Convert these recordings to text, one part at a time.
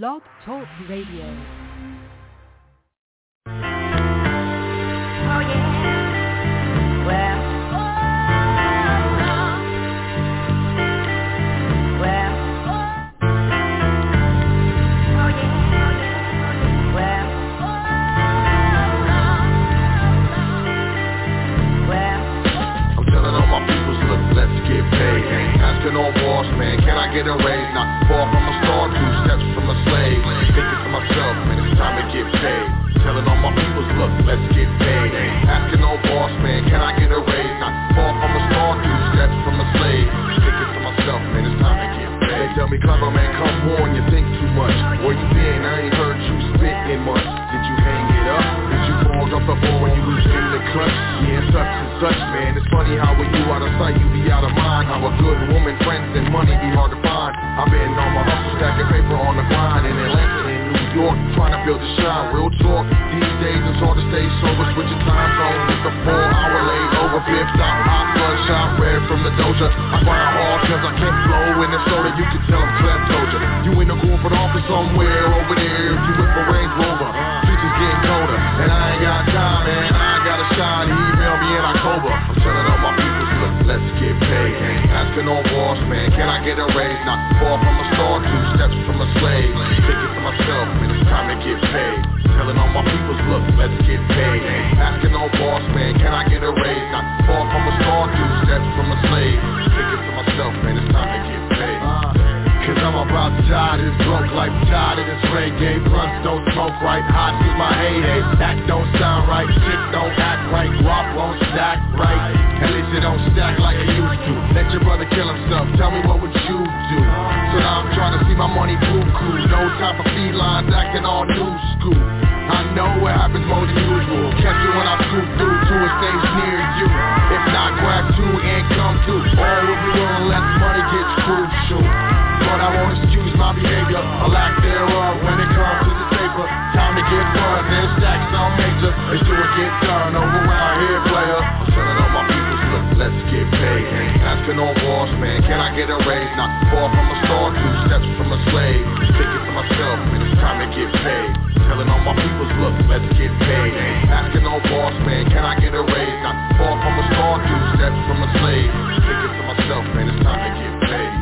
Blog Talk Radio. Oh yeah. Well. Well. Oh yeah. Well. Well. I'm telling all my peoples, look, let's get paid. Ain't asking no boss, man, can I get a raise? Not far from myself, man, it's time to get paid. Telling all my peoples, look, let's get paid. Asking no boss, man, can I get a raise? Not far from a star, two steps from a slave. Thinking to myself, man, it's time to get paid. They tell me, clever man, come on, you think too much. Where you been? I ain't heard you spit in months. Did you hang it up? Did you fall off the ball when you was in the clutch? Yeah, such and such, man. It's funny how when you out of sight, you be out of mind. How a good woman, friends, and money be hard to find. I've been on my hustle, stacking paper on the grind and New York, trying to build a shine. Real talk. These days it's hard to stay sober, switching time zones with a four hour late over. Flip stop, hot bloodshot, red from the doja. I grind hard cause I can't flow in the soda. You can tell I'm Clem told. You in the corporate office somewhere over there. If you whip a Range Rover, is getting colder, and I ain't got time, man. I ain't got a shine. Get paid. Asking no boss, man. Can I get a raise? Not far from a star, two steps from a slave. Thinking to myself, man, it's time to get paid. Telling all my peoples, look, let's get paid. Asking no boss, man. Can I get a raise? Not far from a star, two steps from a slave. Thinking to myself, man, it's time to get I'm about to die. This broke life, tired of this reggae Blunts don't smoke right, hot is my heyday. That don't sound right, shit don't act right. Guap won't stack right, at least it don't stack like it used to. Let your brother kill himself, tell me what would you do? So now I'm trying to see my money buku No time for felines acting all new school. I know what happens more than usual. Catch you when I scoop through to a stage near you. If not, grab two and come through. Or if you gonna let money get crucial behavior, a lack thereof when it comes to the paper. Time to get buzzed and stack some major. Let's do it, get done over around here, player. I'm telling all my people, look, let's get paid. Asking no boss, man, can I get a raise? Not far from a star, two steps from a slave. Thinking to myself, man, it's time to get paid. Telling all my people, look, let's get paid. Asking no boss, man, can I get a raise? Not far from a star, two steps from a slave. Thinking to myself, man, it's time to get paid.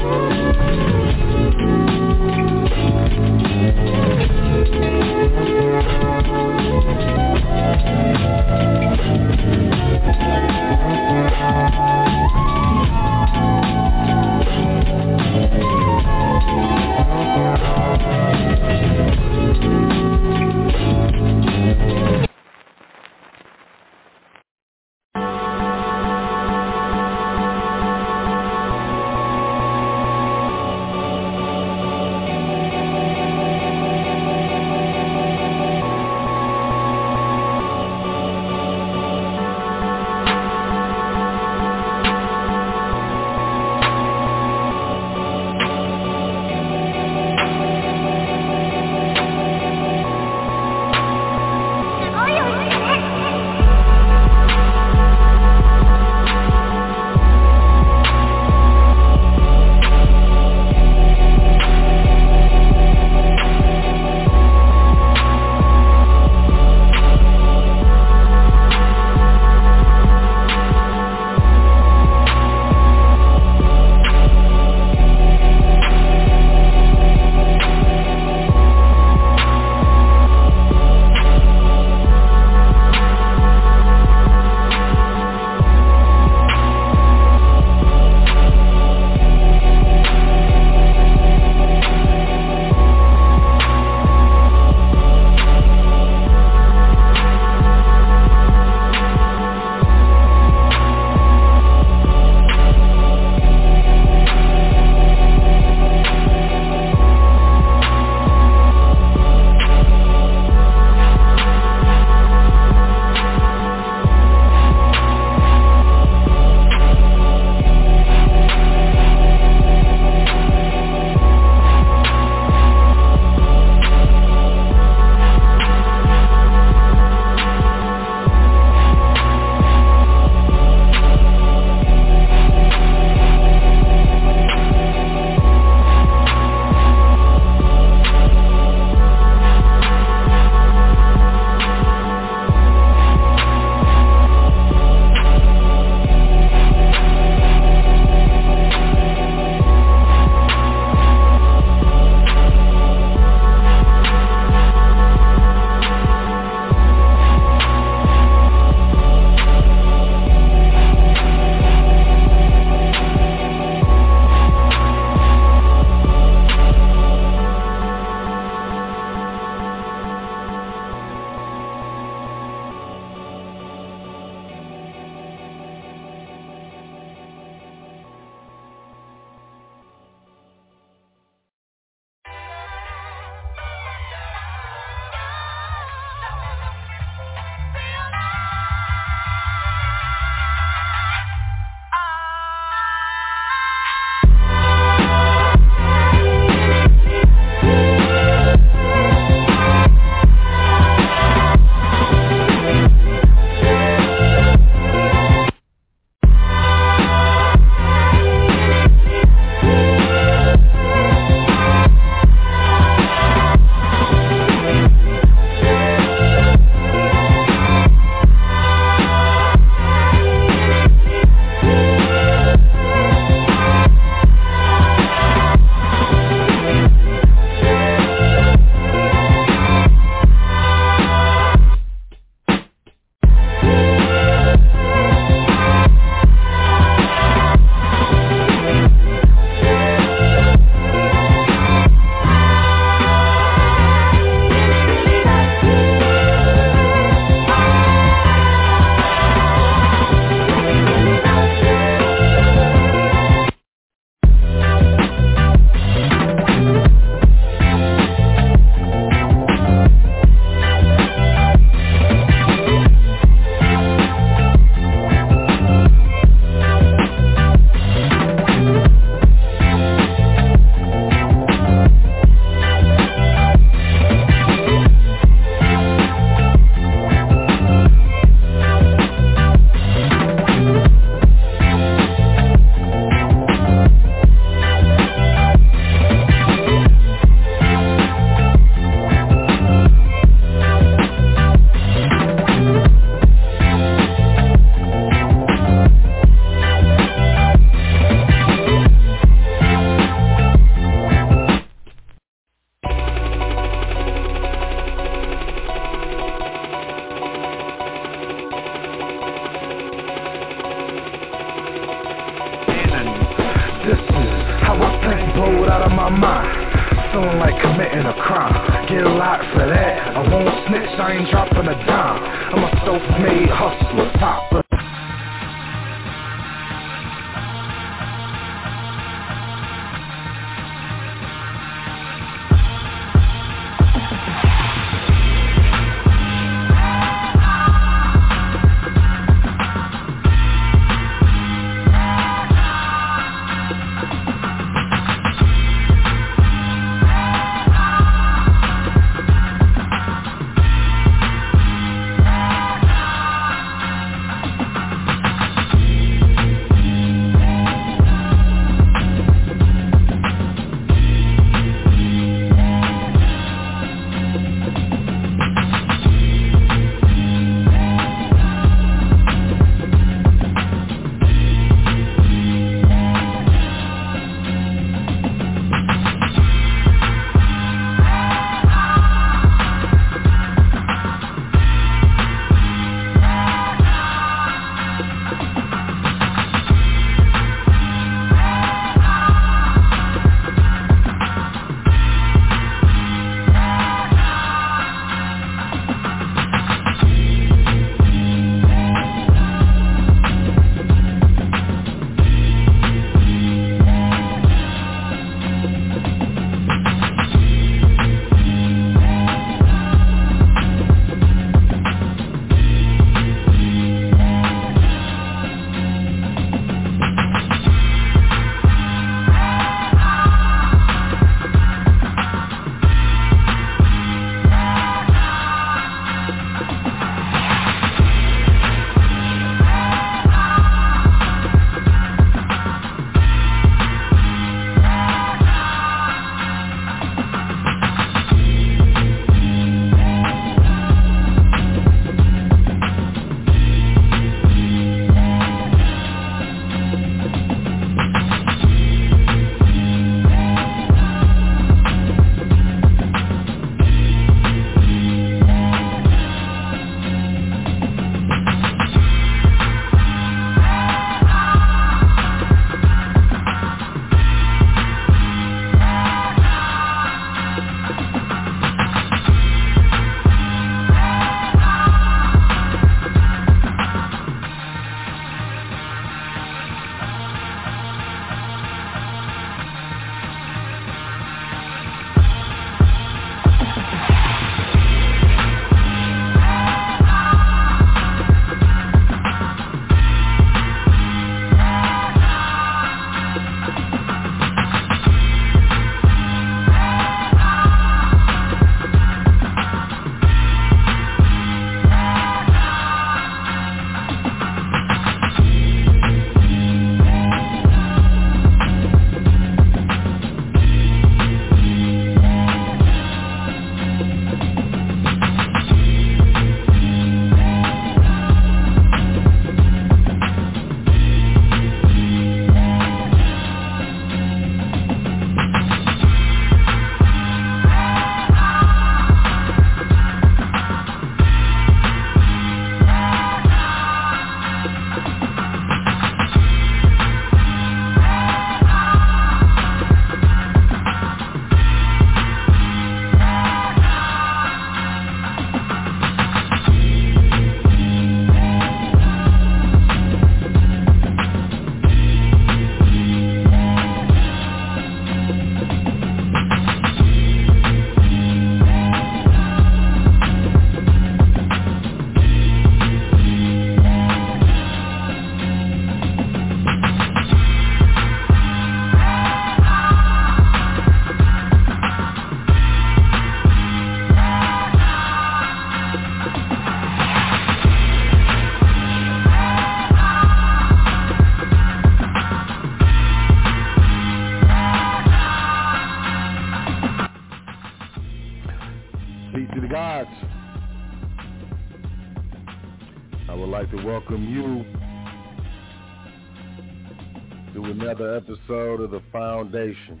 Foundation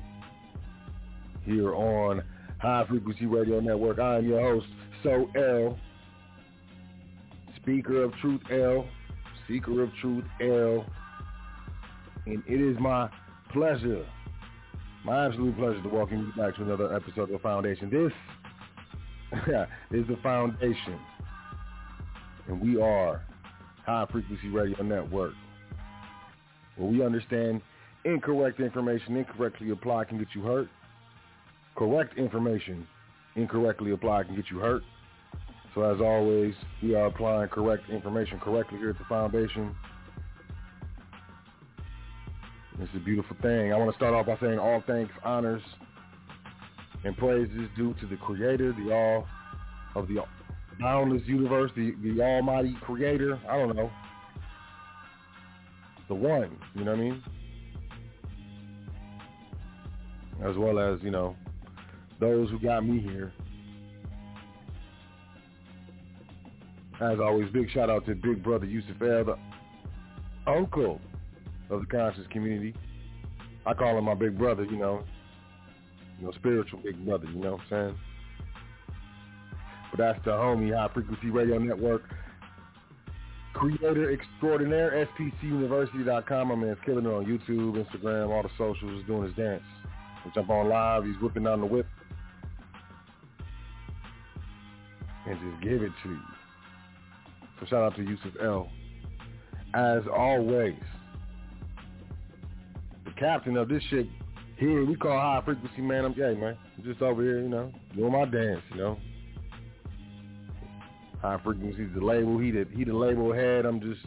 here on High Frequency Radio Network. I am your host, Sot El, Speaker of Truth El, Seeker of Truth El, and it is my pleasure My absolute pleasure to welcome you back to another episode of The Foundation. This is The Foundation, and we are High Frequency Radio Network, where we understand incorrect information incorrectly applied can get you hurt. Correct information incorrectly applied can get you hurt. So as always, we are applying correct information correctly here at the Foundation. It's a beautiful thing. I want to start off by saying all thanks, honors, and praises due to the Creator, the All of the boundless universe, the, the Almighty Creator. I don't know, the One. You know what I mean? As well as you know, those who got me here. As always, big shout out to Big Brother Yusuf El, the uncle of the conscious community. I call him my big brother, you know. You know, spiritual big brother, you know what I'm saying? But that's the homie, High Frequency Radio Network. Creator extraordinaire, SPCUniversity.com. My man's killing it on YouTube, Instagram, all the socials, doing his dance. Jump on live, he's whipping down the whip. And just give it to you. So shout out to Yusuf El. As always, the captain of this shit here, we call high frequency, man. I'm gay, man. I'm just over here, you know, doing my dance, you know. High frequency, the label. He the he the label head. I'm just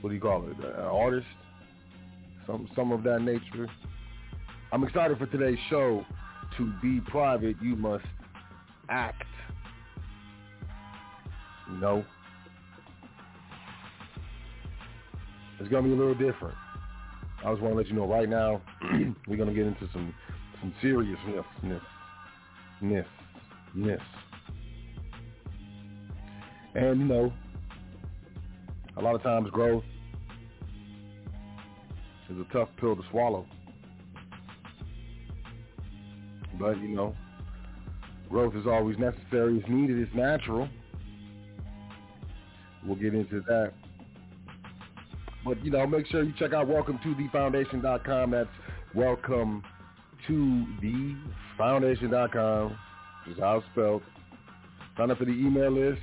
what do you call it? An artist, some some of that nature. I'm excited for today's show. To be private, you must act. Know, it's gonna be a little different. I just want to let you know right now, we're gonna get into some some seriousness, ness, ness, ness. And you know, a lot of times growth is a tough pill to swallow. But you know, growth is always necessary, it's needed, it's natural. We'll get into that. But you know, make sure you check out welcome to thefoundation.com. That's welcome to thefoundation.com. Just how it's spelled. Sign up for the email list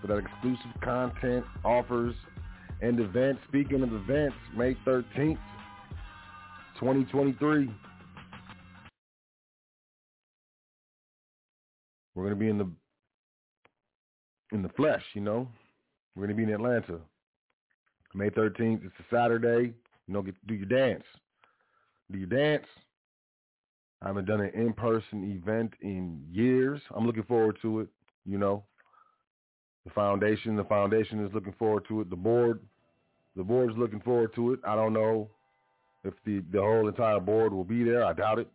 for that exclusive content, offers, and events. Speaking of events, May 13th, 2023. We're going to be in the in the flesh, you know. We're going to be in Atlanta. May 13th, it's a Saturday. You know, get, do your dance. Do your dance. I haven't done an in-person event in years. I'm looking forward to it, you know. The foundation, the foundation is looking forward to it. The board, the board is looking forward to it. I don't know if the, the whole entire board will be there. I doubt it.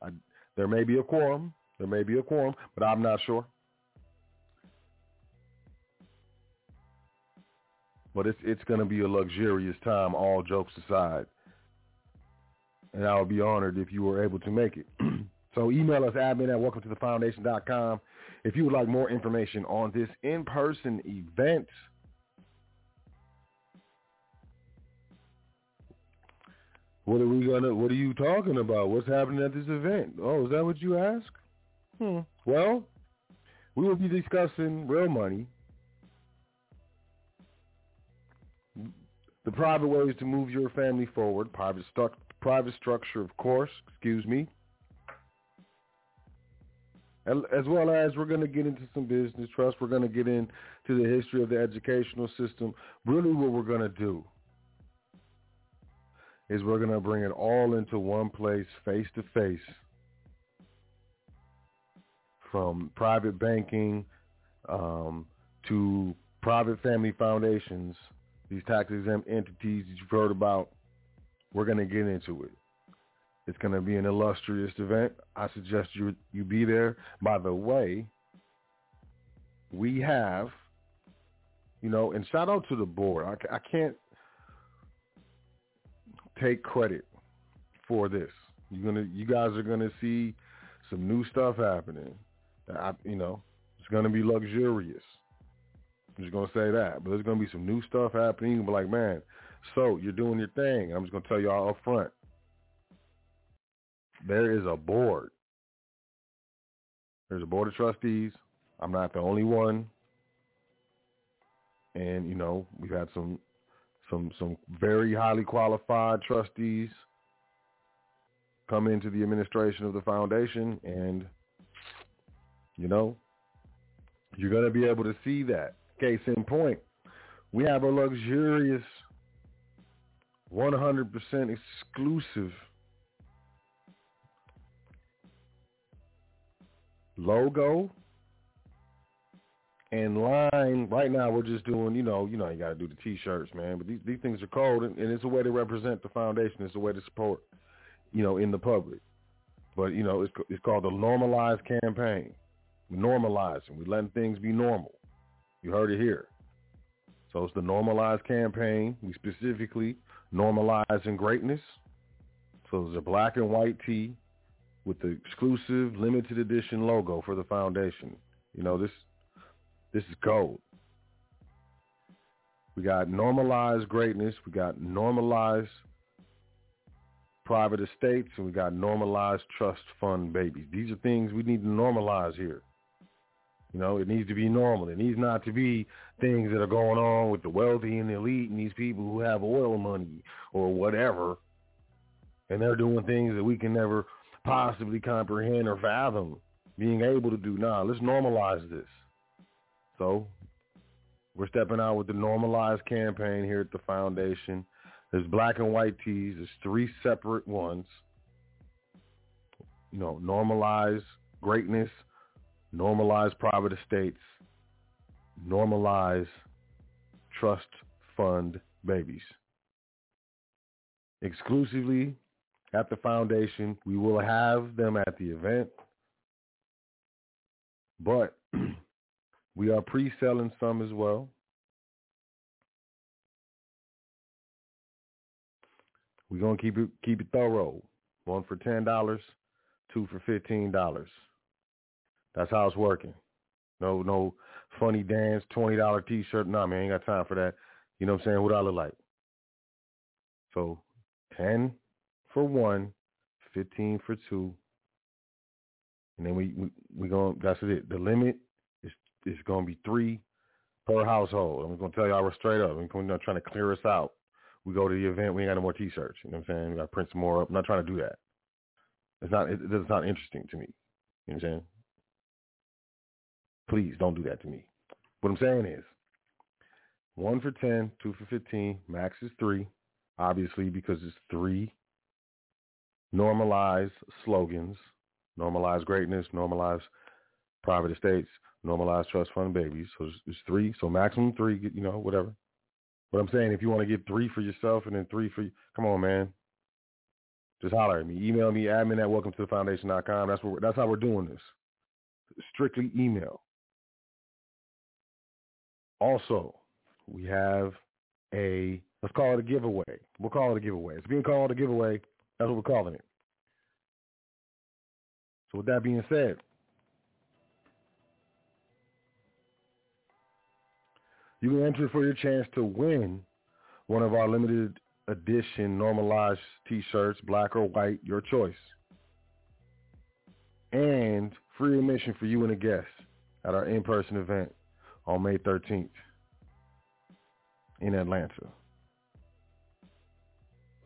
I, there may be a quorum. There may be a quorum, but I'm not sure. But it's it's going to be a luxurious time, all jokes aside. And I would be honored if you were able to make it. so email us admin at welcome to the foundation.com if you would like more information on this in-person event. What are we gonna? What are you talking about? What's happening at this event? Oh, is that what you ask? Hmm. Well, we will be discussing real money, the private ways to move your family forward, private, stu- private structure, of course, excuse me, as well as we're going to get into some business trust. We're going to get into the history of the educational system. Really what we're going to do is we're going to bring it all into one place, face to face, from private banking um, to private family foundations, these tax-exempt entities that you've heard about. We're going to get into it. It's going to be an illustrious event. I suggest you you be there. By the way, we have, you know, and shout out to the board. I, I can't take credit for this. You're gonna, you guys are gonna see some new stuff happening. I, you know, it's gonna be luxurious. I'm just gonna say that, but there's gonna be some new stuff happening. You'll be like, man, so you're doing your thing. I'm just gonna tell y'all up front. there is a board. There's a board of trustees. I'm not the only one. And, you know, we've had some some some very highly qualified trustees come into the administration of the foundation and you know you're going to be able to see that case in point we have a luxurious 100% exclusive logo and line. Right now, we're just doing, you know, you know, you got to do the T-shirts, man. But these these things are cold, and, and it's a way to represent the foundation. It's a way to support, you know, in the public. But you know, it's it's called the normalized campaign. We're normalizing. We're letting things be normal. You heard it here. So it's the normalized campaign. We specifically normalizing greatness. So it's a black and white tee with the exclusive limited edition logo for the foundation. You know, this this is gold. We got normalized greatness. We got normalized private estates, and we got normalized trust fund babies. These are things we need to normalize here. You know, it needs to be normal. It needs not to be things that are going on with the wealthy and the elite and these people who have oil money or whatever. And they're doing things that we can never possibly comprehend or fathom being able to do. Nah, let's normalize this. So we're stepping out with the normalized campaign here at the foundation. There's black and white tees. There's three separate ones. You know, normalize greatness, normalize private estates, normalize trust fund babies. Exclusively at the foundation. We will have them at the event. But We are pre-selling some as well. We're gonna keep it keep it thorough. One for ten dollars, two for fifteen dollars. That's how it's working. No no funny dance, twenty dollar t shirt. Nah man, ain't got time for that. You know what I'm saying? What I look like. So ten for one, fifteen for two. And then we we, we going that's it. The limit is is to be three per household. I'm to tell y'all we're straight up. We're not trying to clear us out. We go to the event, we ain't got no more T-shirts. You know what I'm saying? We got to print some more up. I'm not trying to do that. It's not. It, it's not interesting to me. You know what I'm saying? Please don't do that to me. What I'm saying is, one for 10, two for 15, max is three, obviously because it's three normalized slogans, normalized greatness, normalized private estates, normalized trust fund babies. So it's, three. So maximum three, you know, whatever. But I'm saying if you want to get three for yourself and then three for come on, man. Just holler at me. Email me, admin at welcome to the foundation.com. That's what that's how we're doing this. Strictly email. Also, we have a let's call it a giveaway. We'll call it a giveaway. It's being called a giveaway. That's what we're calling it. So with that being said, You can enter for your chance to win one of our limited edition normalized t-shirts, black or white, your choice. And free admission for you and a guest at our in-person event on May 13th in Atlanta.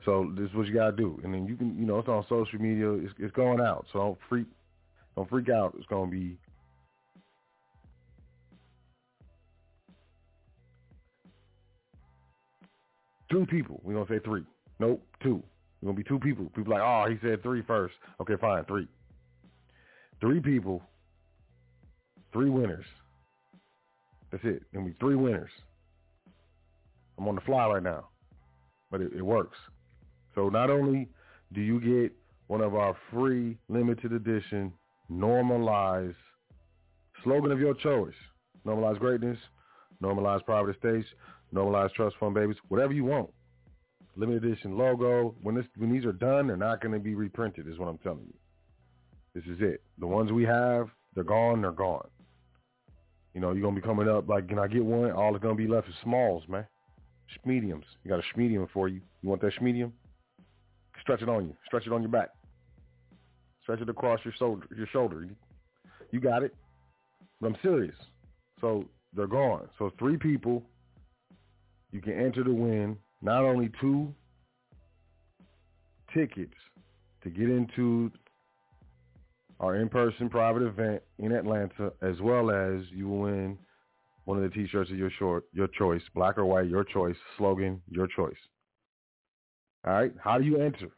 So this is what you gotta do, and then you can, you know, it's on social media. It's, it's going out, so don't freak, don't freak out. It's gonna be Two people. We're gonna say three. Nope, two. We're gonna be two people. People like, oh, he said three first. Okay, fine, three. Three people. Three winners. That's it. Gonna three winners. I'm on the fly right now, but it, it works. So not only do you get one of our free limited edition normalized slogan of your choice, normalized greatness, normalized private estates, normalized trust fund babies, whatever you want. Limited edition logo. When this when these are done, they're not going to be reprinted. Is what I'm telling you. This is it. The ones we have, they're gone. They're gone. You know, you're gonna be coming up like, can I get one? All it's gonna be left is smalls, man. Mediums. You got a medium for you. You want that medium? Stretch it on you. Stretch it on your back. Stretch it across your shoulder. Your shoulder. You, you got it. But I'm serious. So they're gone. So three people. You can enter to win not only two tickets to get into our in-person private event in Atlanta, as well as you will win one of the T-shirts of your short, your choice, black or white, your choice, slogan, your choice. All right, how do you enter?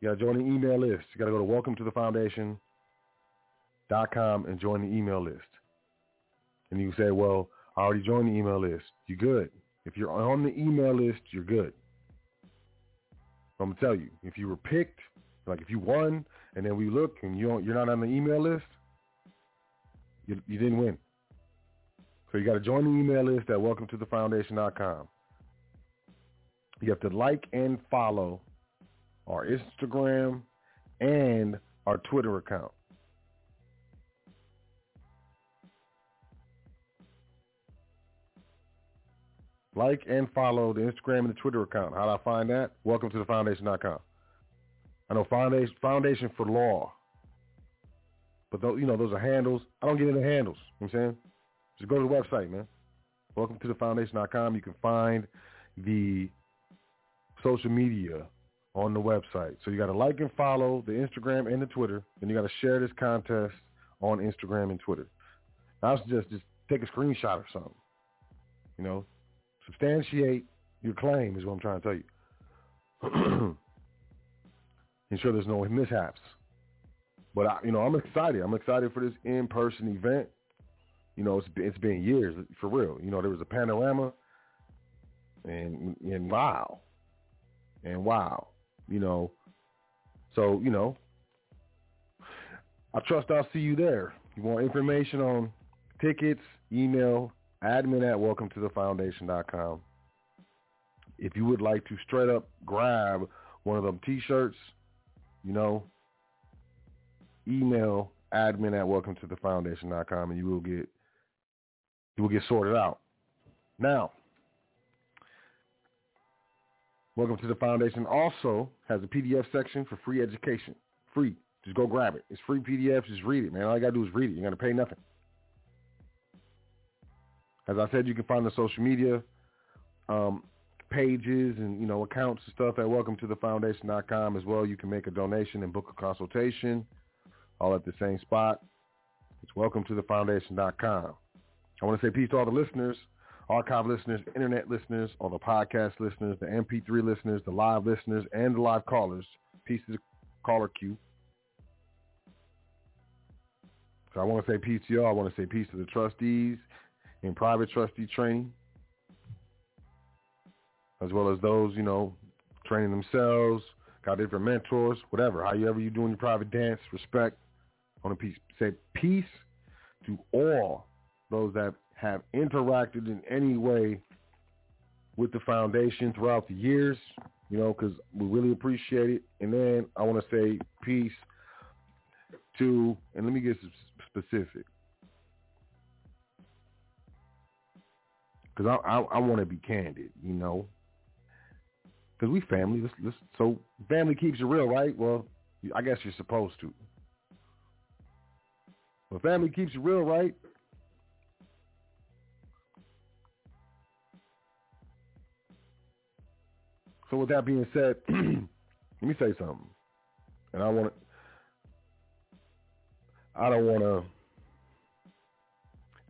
You got to join the email list. You got to go to welcome to the foundation.com and join the email list. And you say, well, I already joined the email list. You're good. If you're on the email list, you're good. I'm going to tell you, if you were picked, like if you won, and then we look and you don't, you're not on the email list, you, you didn't win. So you got to join the email list at welcome to the foundation.com. You have to like and follow our Instagram and our Twitter account. Like and follow the Instagram and the Twitter account. How do I find that? Welcome to the foundation.com. I know foundation foundation for law. But those, you know, those are handles. I don't get into handles. You know I'm saying? Just go to the website, man. Welcome to the foundation.com. You can find the social media on the website. So you got to like and follow the Instagram and the Twitter. and you got to share this contest on Instagram and Twitter. I suggest just take a screenshot or something. You know, substantiate your claim is what I'm trying to tell you. Ensure there's no mishaps. But I, you know, I'm excited. I'm excited for this in-person event. You know, it's it's been years for real. You know, there was a panorama, and and wow, and wow, you know. So you know, I trust I'll see you there. You want information on tickets? Email admin at welcome to the foundation.com. If you would like to straight up grab one of them t-shirts, you know, email admin at welcome to the foundation.com and you will get you will get sorted out. Now, Welcome to the Foundation also has a PDF section for free education. Free. Just go grab it. It's free PDFs. Just read it, man. All you got to do is read it. You got to pay nothing. As I said, you can find the social media um, pages and, you know, accounts and stuff at welcome to the foundation.com as well. You can make a donation and book a consultation all at the same spot. It's welcome to the foundation.com. I want to say peace to all the listeners, archive listeners, internet listeners, all the podcast listeners, the MP3 listeners, the live listeners, and the live callers. Peace to the caller queue. So I want to say peace to y'all. I want to say peace to the trustees in private trustee training, as well as those, you know, training themselves, got different mentors, whatever. However you doing your private dance, respect. I want to say peace to all those that have interacted in any way with the foundation throughout the years, you know, because we really appreciate it. And then I want to say peace to, and let me get specific, because I, I, I want to be candid, you know, because we family. Let's, let's, so family keeps it real, right? Well, I guess you're supposed to. But family keeps it real, right? So with that being said, let me say something, and I want to. I don't want to.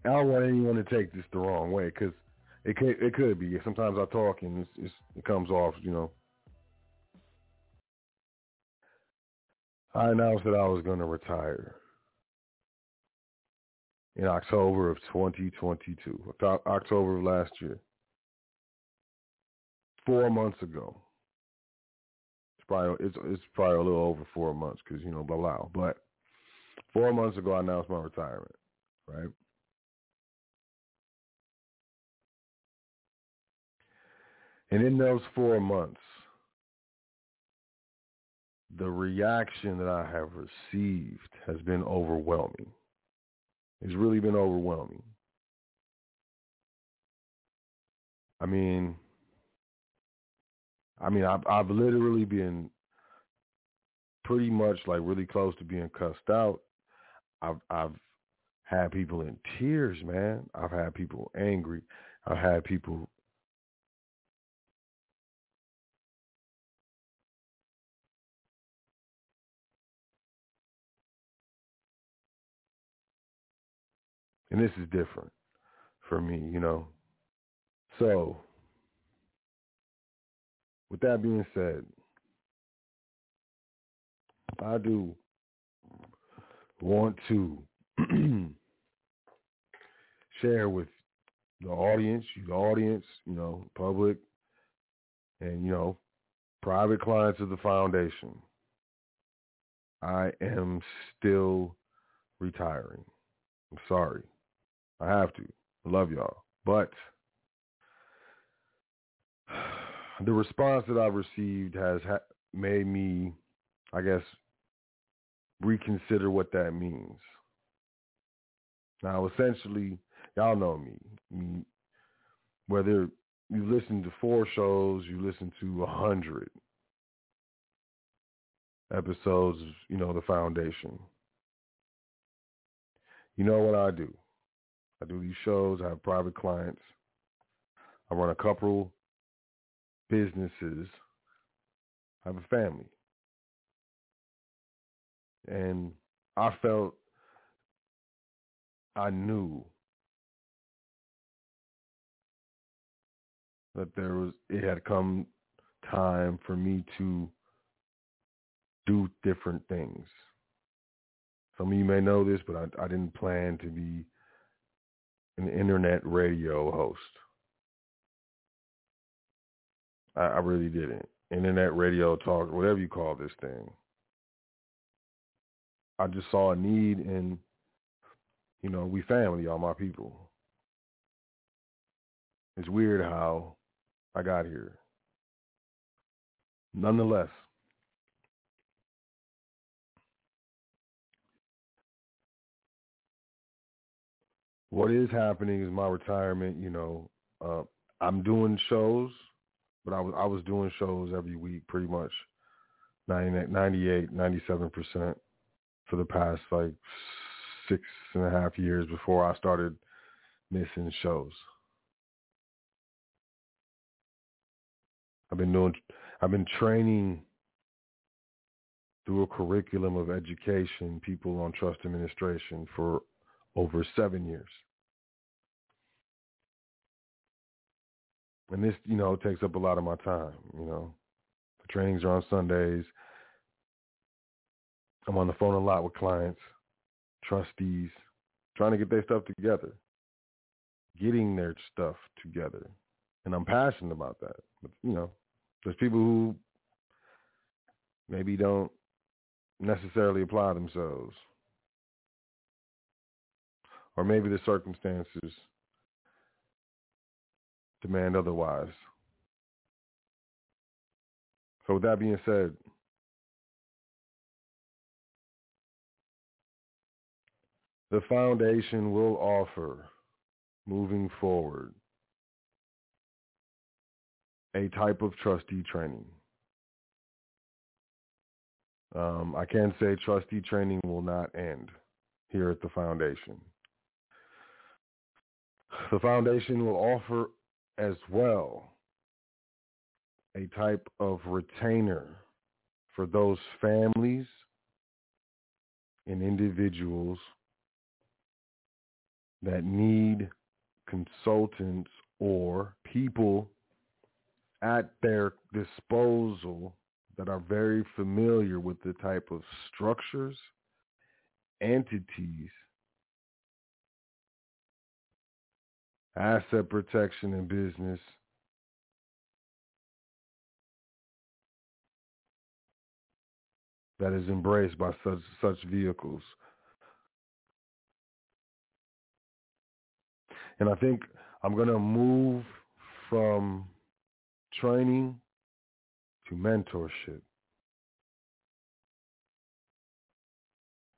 I don't want anyone to take this the wrong way because it could it could be. Sometimes I talk and it's, it's, it comes off, you know. I announced that I was going to retire in October of 2022, October of last year four months ago. It's probably it's it's probably a little over four months because you know blah blah. But four months ago, I announced my retirement. Right. And in those four months, the reaction that I have received has been overwhelming. It's really been overwhelming. I mean, I mean, I've, I've literally been pretty much like really close to being cussed out. I've I've had people in tears, man. I've had people angry. I've had people and this is different for me, you know. So, with that being said, I do want to share with the audience, the audience, you know, public, and you know, private clients of the foundation. I am still retiring. I'm sorry. I have to. Love y'all. But the response that I've received has ha- made me, I guess, reconsider what that means. Now, essentially, y'all know me. Whether you listen to four shows, you listen to a hundred episodes, you know, the foundation. You know what I do. I do these shows. I have private clients. I run a couple businesses. I have a family. And I felt I knew that there was it had come time for me to do different things. Some of you may know this, but I, I didn't plan to be an internet radio host. I, I really didn't. Internet radio talk, whatever you call this thing. I just saw a need and you know, we family, all my people. It's weird how I got here. Nonetheless, what is happening is my retirement. You know, uh, I'm doing shows, but I was I was doing shows every week, pretty much 98, 97 percent for the past like six and a half years before I started missing shows. I've been doing I've been training through a curriculum of education people on trust administration for over seven years. And this, you know, takes up a lot of my time, you know. The trainings are on Sundays. I'm on the phone a lot with clients, trustees, trying to get their stuff together, getting their stuff together. And I'm passionate about that. But, you know, there's people who maybe don't necessarily apply themselves or maybe the circumstances demand otherwise. So with that being said, the foundation will offer moving forward a type of trustee training. Um, I can say trustee training will not end here at the foundation. The foundation will offer as well a type of retainer for those families and individuals that need consultants or people at their disposal that are very familiar with the type of structures, entities, asset protection in business, that is embraced by such such vehicles. And I think I'm going to move from training to mentorship.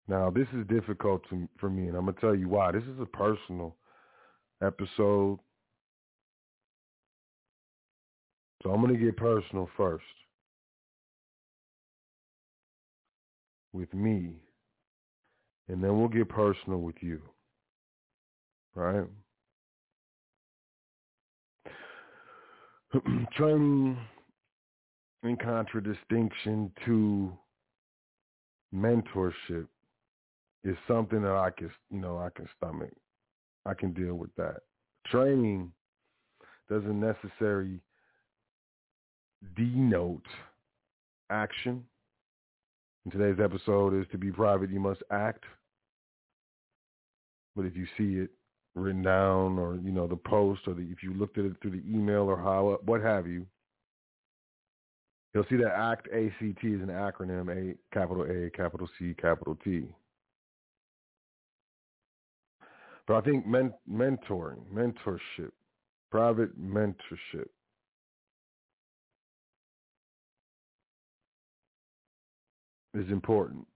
Now, this is difficult to, for me, and I'm going to tell you why. This is a personal episode. So I'm going to get personal first. with me, and then we'll get personal with you. Right? Training in contradistinction to mentorship is something that I can, you know, I can stomach. I can deal with that. Training doesn't necessarily denote action. And today's episode is to be private, you must act. But if you see it written down or, you know, the post or the, if you looked at it through the email or how, what have you, you'll see that ACT, ACT is an acronym, A, capital A, capital C, capital T. But I think men, mentoring, mentorship, private mentorship. Is important.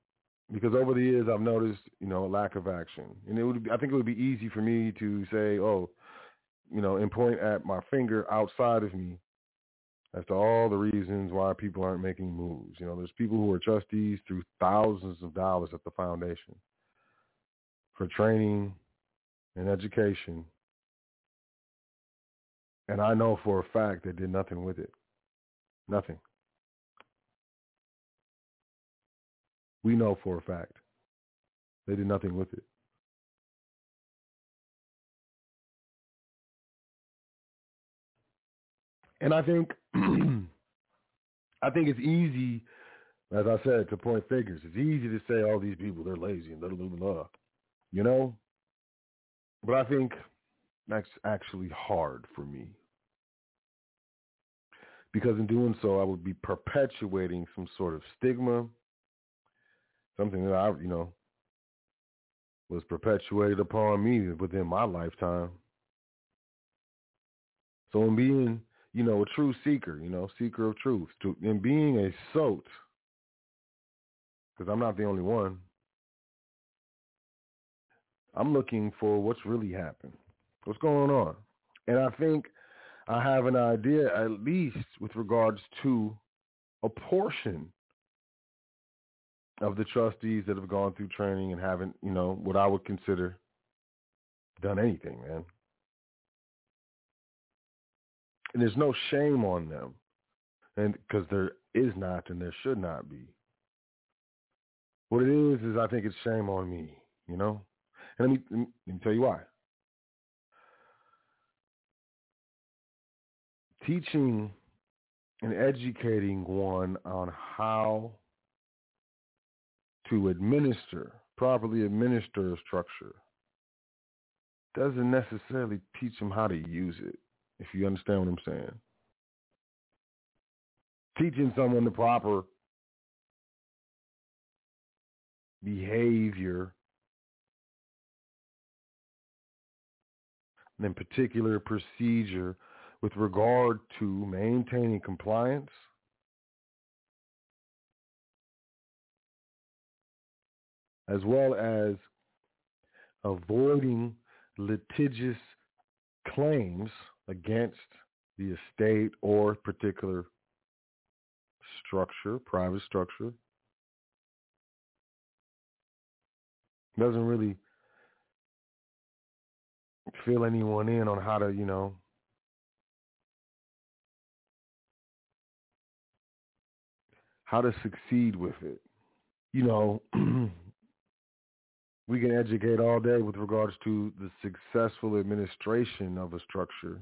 Because over the years I've noticed, you know, a lack of action, and it would, be, I think it would be easy for me to say, oh, you know, and point at my finger outside of me as to all the reasons why people aren't making moves. You know, there's people who are trustees through thousands of dollars at the foundation for training and education. And I know for a fact they did nothing with it. Nothing. We know for a fact they did nothing with it. And I think I think it's easy, as I said, to point fingers. It's easy to say all these people they're lazy and blah blah blah. You know? But I think that's actually hard for me. Because in doing so I would be perpetuating some sort of stigma something that I, you know, was perpetuated upon me within my lifetime. So in being, you know, a true seeker, you know, seeker of truth, to, in being a SOT, because I'm not the only one, I'm looking for what's really happened, what's going on. And I think I have an idea, at least with regards to a portion of the trustees that have gone through training and haven't, you know, what I would consider done anything, man. And there's no shame on them. And because there is not and there should not be. What it is is I think it's shame on me, you know? And let me, let me, let me tell you why. Teaching and educating one on how to administer, properly administer a structure doesn't necessarily teach them how to use it, if you understand what I'm saying. Teaching someone the proper behavior in particular procedure with regard to maintaining compliance as well as avoiding litigious claims against the estate or particular structure, private structure. Doesn't really fill anyone in on how to, you know, how to succeed with it. You know, we can educate all day with regards to the successful administration of a structure.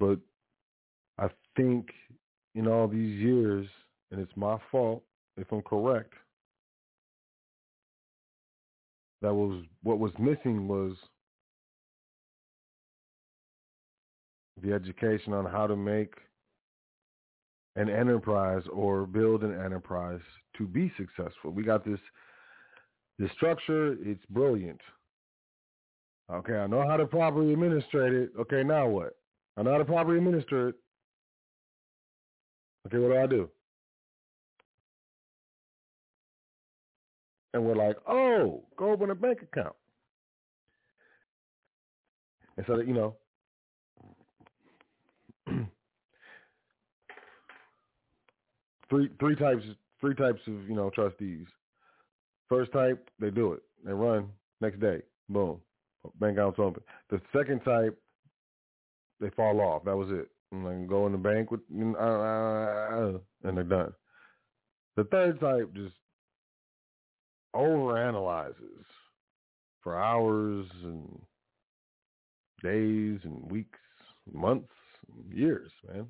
But I think in all these years, and it's my fault if I'm correct, that was what was missing was the education on how to make an enterprise or build an enterprise to be successful. We got this the structure, it's brilliant. Okay, I know how to properly administrate it. Okay, now what? I know how to properly administer it. Okay, what do I do? And we're like, oh, go open a bank account. And so that, you know, three three types three types of you know trustees. First type, they do it. They run next day. Boom, bank accounts open. The second type, they fall off. That was it. And like go in the bank with uh, uh, and they're done. The third type just overanalyzes for hours and days and weeks, months, years, man.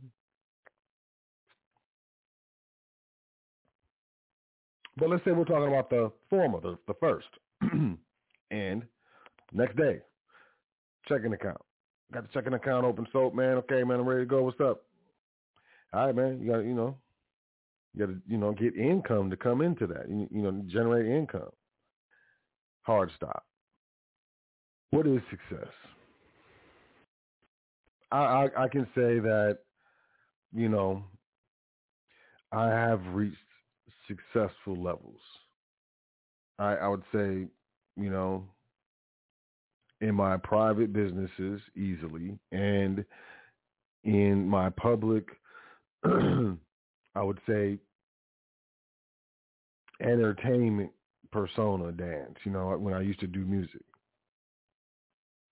But let's say we're talking about the former, the, the first. and next day, checking account. Got the checking account open soap, man. Okay, man, I'm ready to go. What's up? All right, man. You got you know, you got to, you know, get income to come into that. You, you know, generate income. Hard stop. What is success? I, I, I can say that, you know, I have reached successful levels. I, I would say, you know, in my private businesses easily and in my public, I would say, entertainment persona dance, you know, when I used to do music.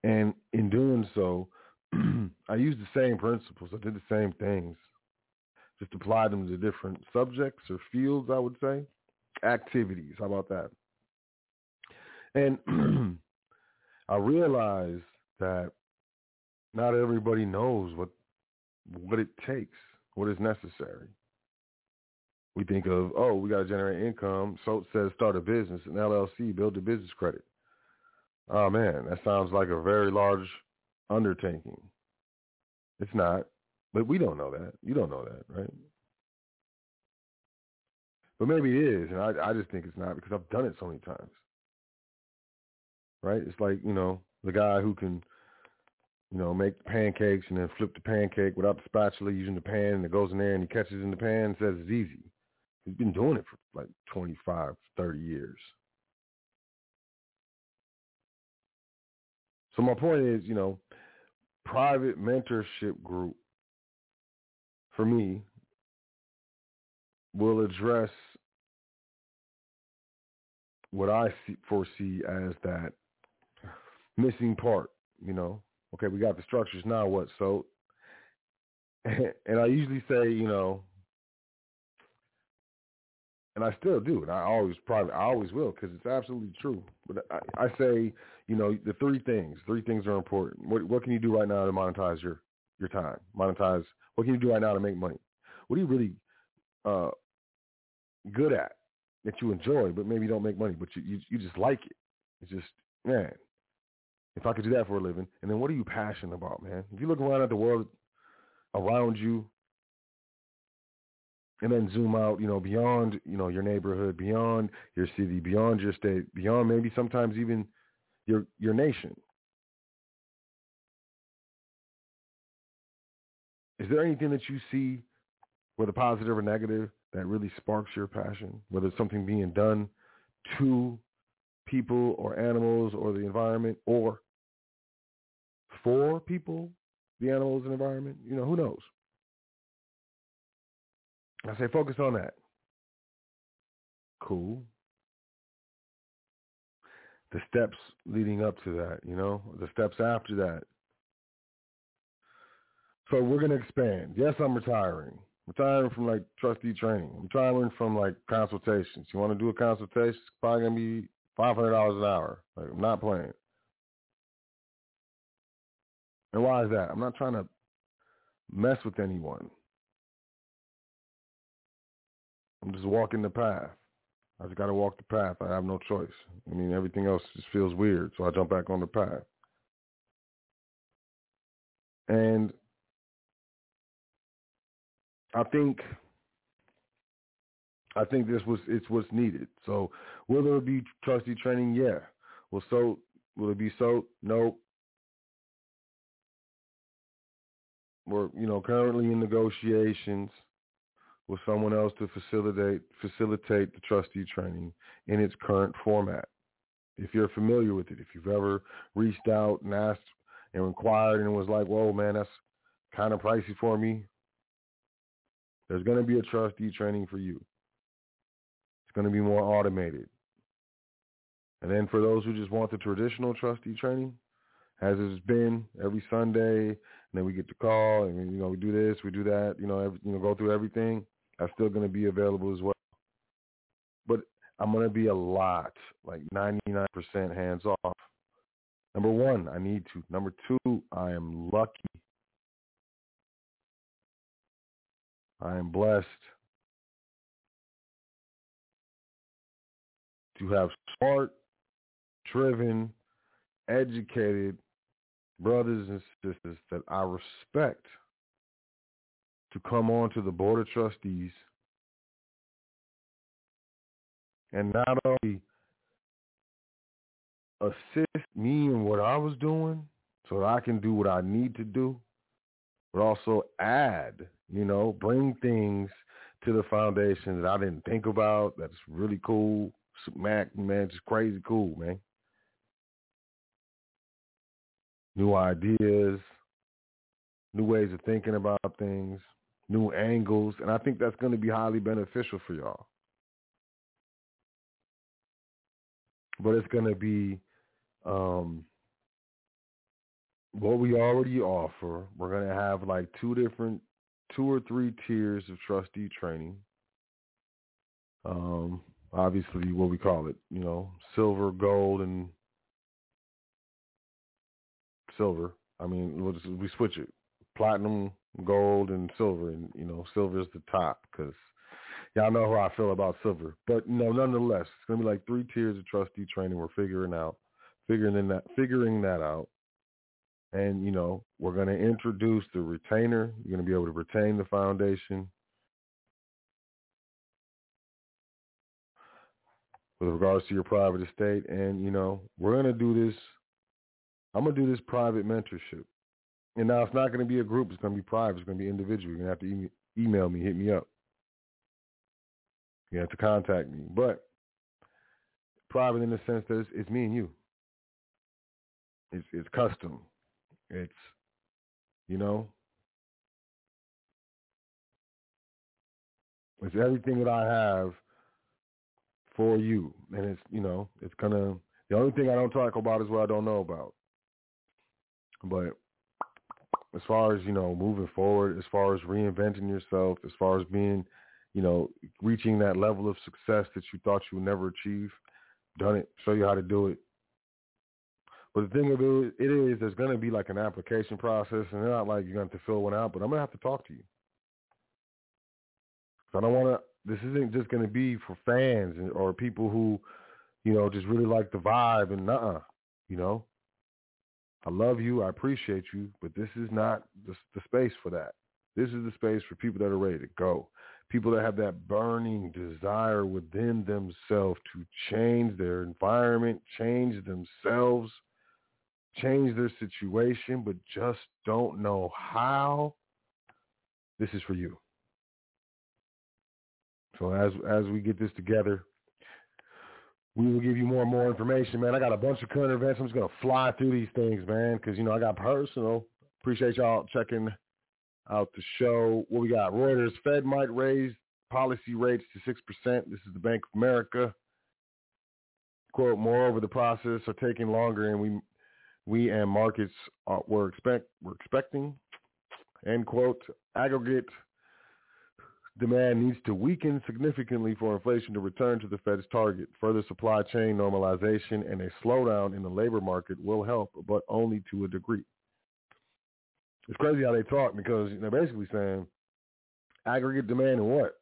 And in doing so, I used the same principles. I did the same things just applied them to different subjects or fields, I would say. Activities, how about that? And I realized that not everybody knows what what it takes, what is necessary. We think of, oh, we got to generate income. So says start a business, an LLC, build a business credit. Oh man, that sounds like a very large undertaking. It's not. But we don't know that. You don't know that, right? But maybe it is, and I, I just think it's not because I've done it so many times. Right? It's like, you know, the guy who can, you know, make pancakes and then flip the pancake without the spatula using the pan and it goes in there and he catches in the pan and says it's easy. He's been doing it for like 25, 30 years. So my point is, you know, private mentorship group for me, will address what I see, foresee as that missing part. You know, okay, we got the structures now. What so? And I usually say, you know, and I still do, and I always probably I always will because it's absolutely true. But I, I say, you know, the three things. Three things are important. What what can you do right now to monetize your your time? Monetize what can you do right now to make money? What are you really uh, good at that you enjoy, but maybe you don't make money, but you, you you just like it? It's just man, if I could do that for a living. And then what are you passionate about, man? If you look around at the world around you, and then zoom out, you know, beyond, you know, your neighborhood, beyond your city, beyond your state, beyond maybe sometimes even your your nation. Is there anything that you see, whether positive or negative, that really sparks your passion? Whether it's something being done to people or animals or the environment or for people, the animals and environment? You know, who knows? I say focus on that. Cool. The steps leading up to that, you know, the steps after that. So we're going to expand. Yes, I'm retiring. Retiring from like trustee training. I'm retiring from like consultations. You want to do a consultation? It's probably going to be $500 an hour. Like I'm not playing. And why is that? I'm not trying to mess with anyone. I'm just walking the path. I just got to walk the path. I have no choice. I mean, everything else just feels weird, so I jump back on the path. And I think I think this was it's what's needed. So will there be trustee training? Yeah. Will so will it be so? No. We're you know currently in negotiations with someone else to facilitate facilitate the trustee training in its current format. If you're familiar with it, if you've ever reached out and asked and inquired and was like, "Whoa, man, that's kind of pricey for me," There's going to be a trustee training for you. It's going to be more automated. And then for those who just want the traditional trustee training, as it's been every Sunday, and then we get the call, and you know we do this, we do that, you know, every, you know, go through everything. That's still going to be available as well. But I'm going to be a lot, like 99% hands off. Number one, I need to. Number two, I am lucky. I am blessed to have smart, driven, educated brothers and sisters that I respect to come on to the Board of Trustees and not only assist me in what I was doing so that I can do what I need to do, but also add, you know, bring things to the foundation that I didn't think about that's really cool. Smack, man, just crazy cool, man. New ideas, new ways of thinking about things, new angles, and I think that's going to be highly beneficial for y'all. But it's going to be um, what we already offer. We're going to have like two different, two or three tiers of trustee training. Um, obviously, what we call it, you know, silver, gold, and silver. I mean, we'll just, we switch it, platinum, gold, and silver, and you know, silver is the top because y'all know how I feel about silver. But you know, nonetheless, it's gonna be like three tiers of trustee training. We're figuring out, figuring that, figuring that out, and you know, we're gonna introduce the retainer. You're gonna be able to retain the foundation. With regards to your private estate, and you know, we're gonna do this I'm gonna do this private mentorship, and now it's not gonna be a group. It's gonna be private. It's gonna be individual. You're gonna have to e- email me, hit me up. You have to contact me, but private in the sense that it's, it's me and you. It's it's custom. It's you know. It's everything that I have for you, and it's you know it's gonna. The only thing I don't talk about is what I don't know about. But as far as, you know, moving forward, as far as reinventing yourself, as far as being, you know, reaching that level of success that you thought you would never achieve, done it, show you how to do it. But the thing of it, it is, there's going to be like an application process, and it's not like you're going to have to fill one out, but I'm going to have to talk to you. I don't want to, this isn't just going to be for fans or people who, you know, just really like the vibe and uh you know. I love you. I appreciate you, but this is not the, the space for that. This is the space for people that are ready to go. People that have that burning desire within themselves to change their environment, change themselves, change their situation, but just don't know how. This is for you. So as as we get this together, we will give you more and more information, man. I got a bunch of current events. I'm just gonna fly through these things, man, because you know I got personal. Appreciate y'all checking out the show. What we got? Reuters: Fed might raise policy rates to six percent. This is the Bank of America. Quote: Moreover, the process are taking longer, and we we and markets are, were expect were expecting. End quote. Aggregate demand needs to weaken significantly for inflation to return to the Fed's target. Further supply chain normalization and a slowdown in the labor market will help, but only to a degree. It's crazy how they talk because they're basically saying aggregate demand and what?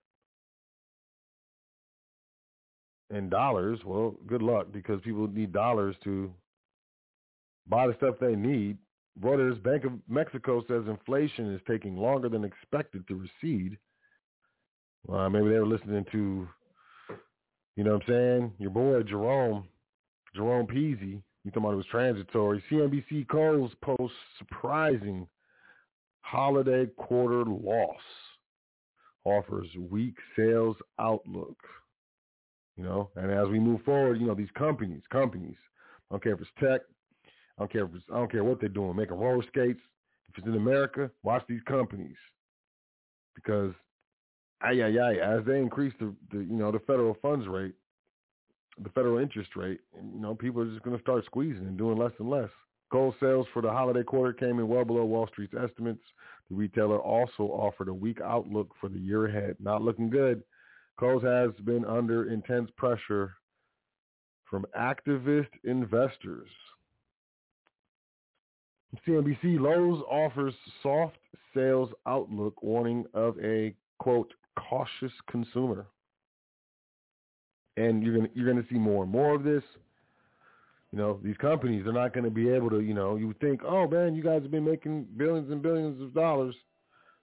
In dollars. Well, good luck because people need dollars to buy the stuff they need. Reuters Bank of Mexico says inflation is taking longer than expected to recede uh, maybe they were listening to, you know what I'm saying, your boy Jerome, Jerome Peasy. You about it was transitory. CNBC Kohl's post surprising holiday quarter loss. Offers weak sales outlook. You know, and as we move forward, you know, these companies, companies, I don't care if it's tech, I don't care if it's, I don't care what they're doing, making roller skates. If it's in America, watch these companies because ay, ay, ay, as they increase the, the you know the federal funds rate, the federal interest rate, you know people are just going to start squeezing and doing less and less. Kohl's sales for the holiday quarter came in well below Wall Street's estimates. The retailer also offered a weak outlook for the year ahead. Not looking good. Kohl's has been under intense pressure from activist investors. CNBC Lowe's offers soft sales outlook warning of a quote cautious consumer. And you're gonna you're gonna see more and more of this. You know, these companies are not gonna be able to, you know, you would think, oh man, you guys have been making billions and billions of dollars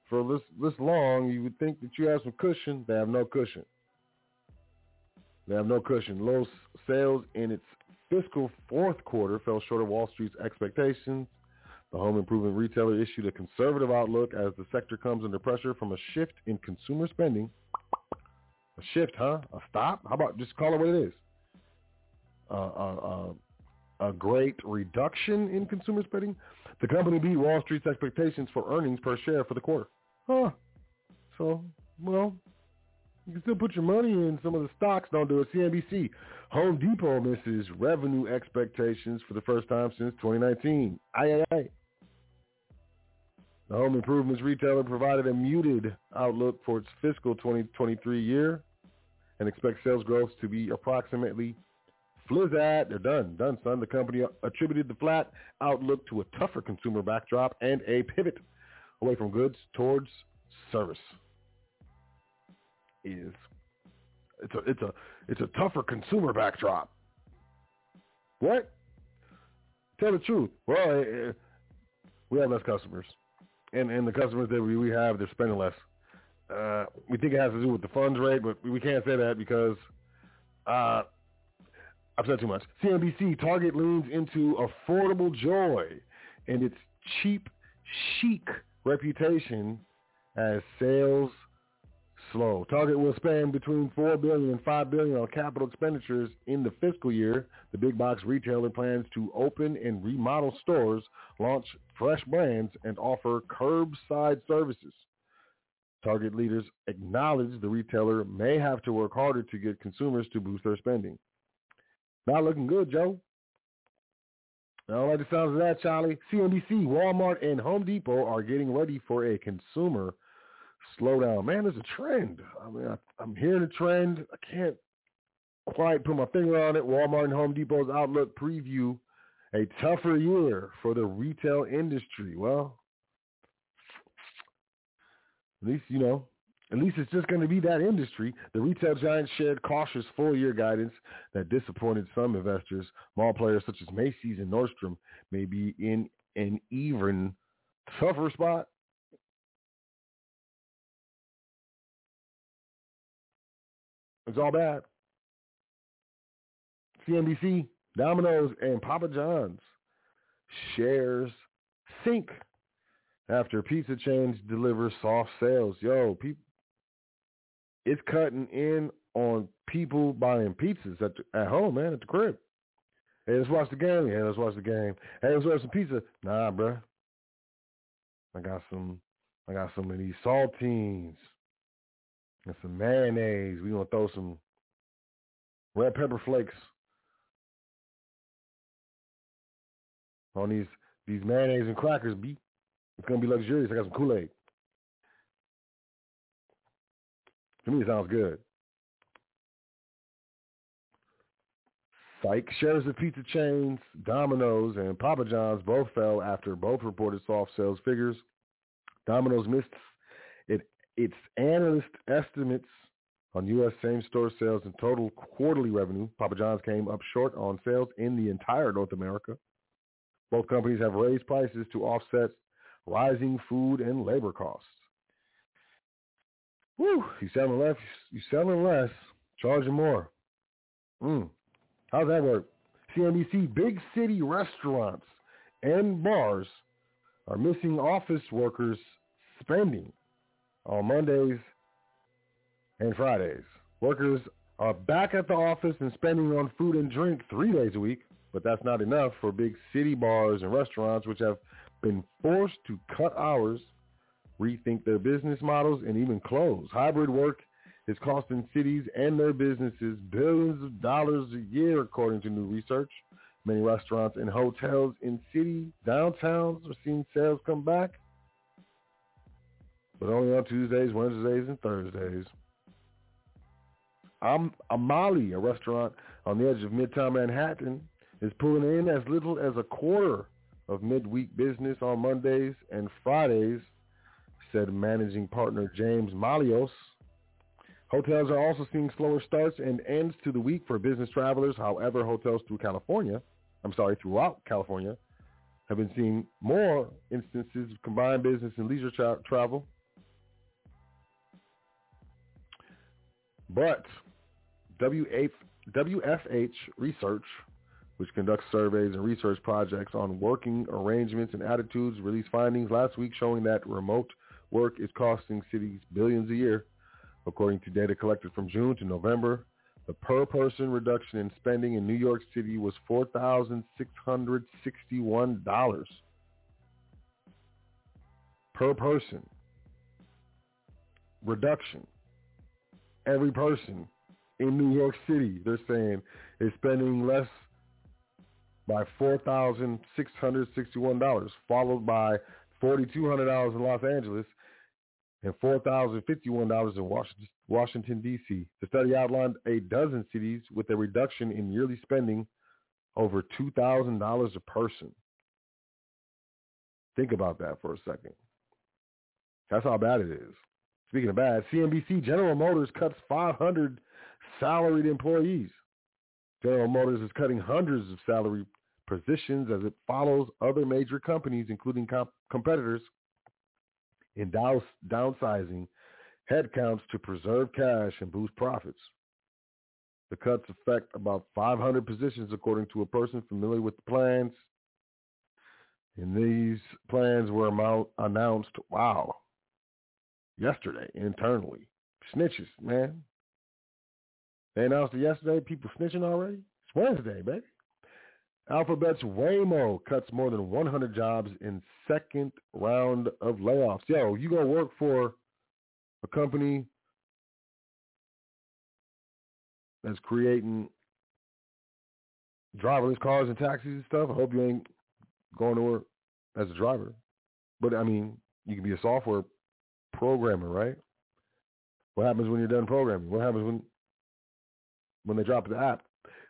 for this this long, you would think that you have some cushion. They have no cushion. They have no cushion. Lowe's sales in its fiscal fourth quarter fell short of Wall Street's expectations. The home improvement retailer issued a conservative outlook as the sector comes under pressure from a shift in consumer spending. A shift, huh? A stop? How about just call it what it is? Uh, uh, uh, a great reduction in consumer spending. The company beat Wall Street's expectations for earnings per share for the quarter. Huh. So, well, you can still put your money in some of the stocks. Don't do it. CNBC. Home Depot misses revenue expectations for the first time since 2019. Aye, aye, aye. The home improvements retailer provided a muted outlook for its fiscal 2023 year and expects sales growth to be approximately flizzat. They're done. Done, son. The company attributed the flat outlook to a tougher consumer backdrop and a pivot away from goods towards service. Is it's a it's a it's a tougher consumer backdrop. What? Tell the truth. Well, uh, we have less customers and, and the customers that we, we have, they're spending less. Uh, we think it has to do with the funds rate, but we can't say that because uh, I've said too much. CNBC, Target leans into affordable joy and its cheap chic reputation as sales slow. Target will spend between $4 billion and $5 billion on capital expenditures in the fiscal year. The big box retailer plans to open and remodel stores, launch fresh brands, and offer curbside services. Target leaders acknowledge the retailer may have to work harder to get consumers to boost their spending. Not looking good, Joe. I don't like the sounds of that, Charlie. CNBC, Walmart, and Home Depot are getting ready for a consumer slowdown. Man, there's a trend. I mean, I, I'm hearing a trend. I can't quite put my finger on it. Walmart and Home Depot's outlook preview a tougher year for the retail industry. Well, at least, you know, at least it's just going to be that industry. The retail giant shared cautious full-year guidance that disappointed some investors. Mall players such as Macy's and Nordstrom may be in an even tougher spot It's all bad. CNBC, Domino's, and Papa John's shares sink after pizza chains deliver soft sales. Yo, it's cutting in on people buying pizzas at at home, man, at the crib. Hey, let's watch the game. Yeah, let's watch the game. Hey, let's have some pizza. Nah, bruh. I got some. I got some of these saltines and some mayonnaise. We're gonna throw some red pepper flakes on these these mayonnaise and crackers. Be it's gonna be luxurious. I got some Kool Aid. To me, it sounds good. Psych shares of pizza chains, Domino's, and Papa John's both fell after both reported soft sales figures. Domino's missed its analyst estimates on U.S. same-store sales and total quarterly revenue, Papa John's came up short on sales in the entire North America. Both companies have raised prices to offset rising food and labor costs. Whew, you selling less, you selling less, charging more. Mm. How's that work? CNBC, big city restaurants and bars are missing office workers spending on Mondays and Fridays. Workers are back at the office and spending on food and drink three days a week, but that's not enough for big city bars and restaurants, which have been forced to cut hours rethink their business models, and even close. Hybrid work is costing cities and their businesses billions of dollars a year, according to new research. Many restaurants and hotels in city downtowns are seeing sales come back, but only on Tuesdays, Wednesdays, and Thursdays. Am- Amali, a restaurant on the edge of Midtown Manhattan, is pulling in as little as a quarter of midweek business on Mondays and Fridays, said managing partner James Mallios. Hotels are also seeing slower starts and ends to the week for business travelers. However, hotels through California, I'm sorry, throughout California, have been seeing more instances of combined business and leisure tra- travel. But WFH Research, which conducts surveys and research projects on working arrangements and attitudes, released findings last week showing that remote work is costing cities billions a year. According to data collected from June to November, the per-person reduction in spending in New York City was $4,661 per person. Reduction. Every person in New York City, they're saying, is spending less by $4,661, followed by $4,200 in Los Angeles and $4,051 in Washington, Washington, D.C. The study outlined a dozen cities with a reduction in yearly spending over $2,000 a person. Think about that for a second. That's how bad it is. Speaking of bad, CNBC General Motors cuts 500 salaried employees. General Motors is cutting hundreds of salary positions as it follows other major companies, including comp- competitors, in down- downsizing headcounts to preserve cash and boost profits. The cuts affect about 500 positions, according to a person familiar with the plans. And these plans were amount, announced, wow, yesterday internally. Snitches, man. They announced it yesterday. People snitching already? It's Wednesday, baby. Alphabet's Waymo cuts more than 100 jobs in second round of layoffs. Yo, you gonna work for a company that's creating driverless cars and taxis and stuff? I hope you ain't going to work as a driver. But I mean, you can be a software programmer, right? What happens when you're done programming? What happens when when they drop the app?